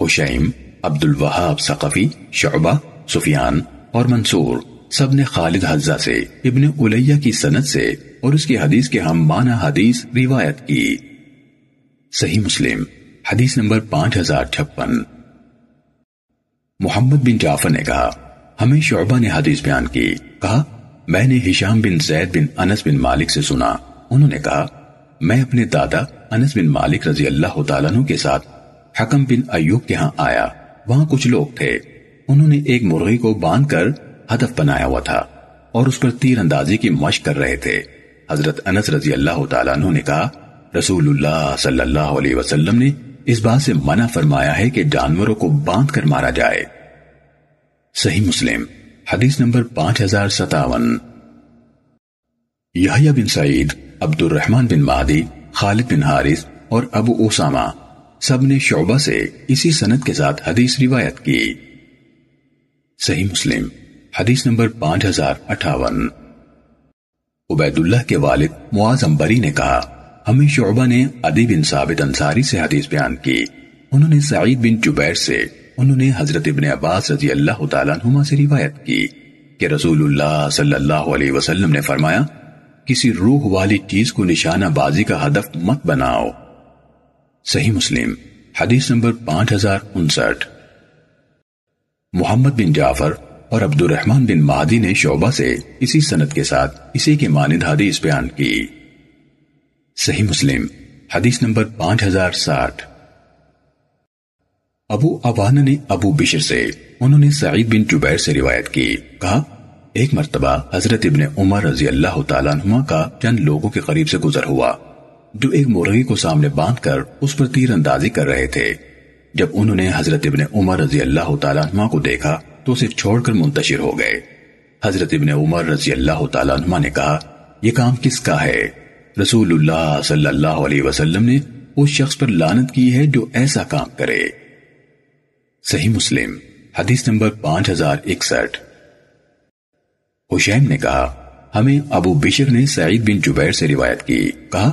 حشیم عبد الوہاب ثقفی، شعبہ سفیان اور منصور سب نے خالد حزہ سے ابن علیہ کی سنت سے اور اس کی حدیث کے ہم معنی حدیث روایت کی۔ صحیح مسلم، حدیث نمبر پانچ ہزار چھپن۔ محمد بن جعفر نے کہا، ہمیں شعبہ نے حدیث بیان کی۔ کہا، میں نے ہشام بن زید بن انس بن مالک سے سنا۔ انہوں نے کہا، میں اپنے دادا انس بن مالک رضی اللہ تعالیٰ کے ساتھ حکم بن ایوب کے ہاں آیا۔ وہاں کچھ لوگ تھے۔ انہوں نے ایک مرغی کو باندھ کر ہدف بنایا ہوا تھا اور اس پر تیر اندازی کی مشق کر رہے تھے۔ حضرت انس رضی اللہ تعالیٰ عنہ نے کہا، رسول اللہ صلی اللہ علیہ وسلم نے اس بات سے منع فرمایا ہے کہ جانوروں کو باندھ کر مارا جائے۔ صحیح مسلم، حدیث نمبر پانچ ہزار ستاون۔ یحییٰ بن سعید عبد الرحمن بن مہدی، خالد بن حارث اور ابو اسامہ سب نے شعبہ سے اسی سنت کے ساتھ حدیث روایت کی۔ صحیح مسلم، حدیث نمبر پانچ ہزار اٹھاون۔ عبید اللہ کے والد معاذ امبری نے کہا، ہمیں شعبہ نے عدی بن ثابت انصاری سے حدیث بیان کی۔ انہوں نے سعید بن جبیر سے انہوں نے حضرت ابن عباس رضی اللہ تعالیٰ عنہما سے روایت کی کہ رسول اللہ صلی اللہ علیہ وسلم نے فرمایا، کسی روح والی چیز کو نشانہ بازی کا ہدف مت بناؤ۔ صحیح مسلم، حدیث نمبر پانچ ہزار انسٹھ۔ محمد بن جعفر اور عبد الرحمن بن مہدی نے شعبہ سے اسی سنت کے ساتھ اسی کے مانند حدیث بیان کی۔ صحیح مسلم، حدیث نمبر پانچ ہزار ساٹھ۔ ابو ابان نے ابو بشر سے، انہوں نے سعید بن جبیر سے روایت کی۔ کہا، ایک مرتبہ حضرت ابن عمر رضی اللہ تعالیٰ عنہ کا چند لوگوں کے قریب سے گزر ہوا۔ جو ایک مرغی کو سامنے باندھ کر اس پر تیر اندازی کر رہے تھے۔ جب انہوں نے حضرت ابن عمر رضی اللہ تعالیٰ عنہ کو دیکھا تو اسے چھوڑ کر منتشر ہو گئے۔ حضرت ابن عمر رضی اللہ تعالیٰ عنہ نے کہا، یہ کام کس کا ہے؟ رسول اللہ صلی اللہ علیہ وسلم نے اس شخص پر لانت کی ہے جو ایسا کام کرے۔ صحیح مسلم، حدیث نمبر پانچ ہزار اکسٹھ۔ حشیم نے کہا، ہمیں ابو بشر نے سعید بن جبیر سے روایت کی۔ کہا،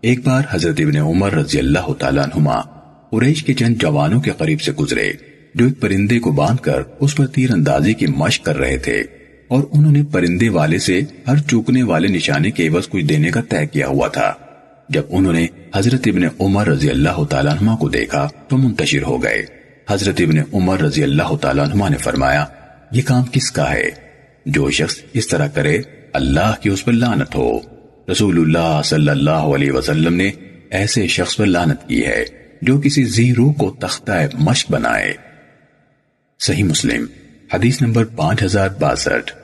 ایک بار حضرت ابن عمر رضی اللہ تعالیٰ عنہما قریش کے چند جوانوں کے قریب سے گزرے، جو ایک پرندے کو باندھ کر اس پر تیر اندازی کی مشق کر رہے تھے۔ اور انہوں نے پرندے والے سے ہر چوکنے والے نشانے کے عوض کچھ دینے کا طے کیا ہوا تھا۔ جب انہوں نے حضرت ابن عمر رضی اللہ تعالیٰ عنہ کو دیکھا، تو منتشر ہو گئے۔ حضرت ابن عمر رضی اللہ تعالیٰ عنہ نے فرمایا، یہ کام کس کا ہے؟ جو شخص اس طرح کرے، اللہ کی اس پر لانت ہو۔ رسول اللہ صلی اللہ علیہ وسلم نے ایسے شخص پر لانت کی ہے۔ جو کسی زیرو کو تختہ مشق بنائے۔ صحیح مسلم حدیث نمبر پانچ ہزار باسٹھ۔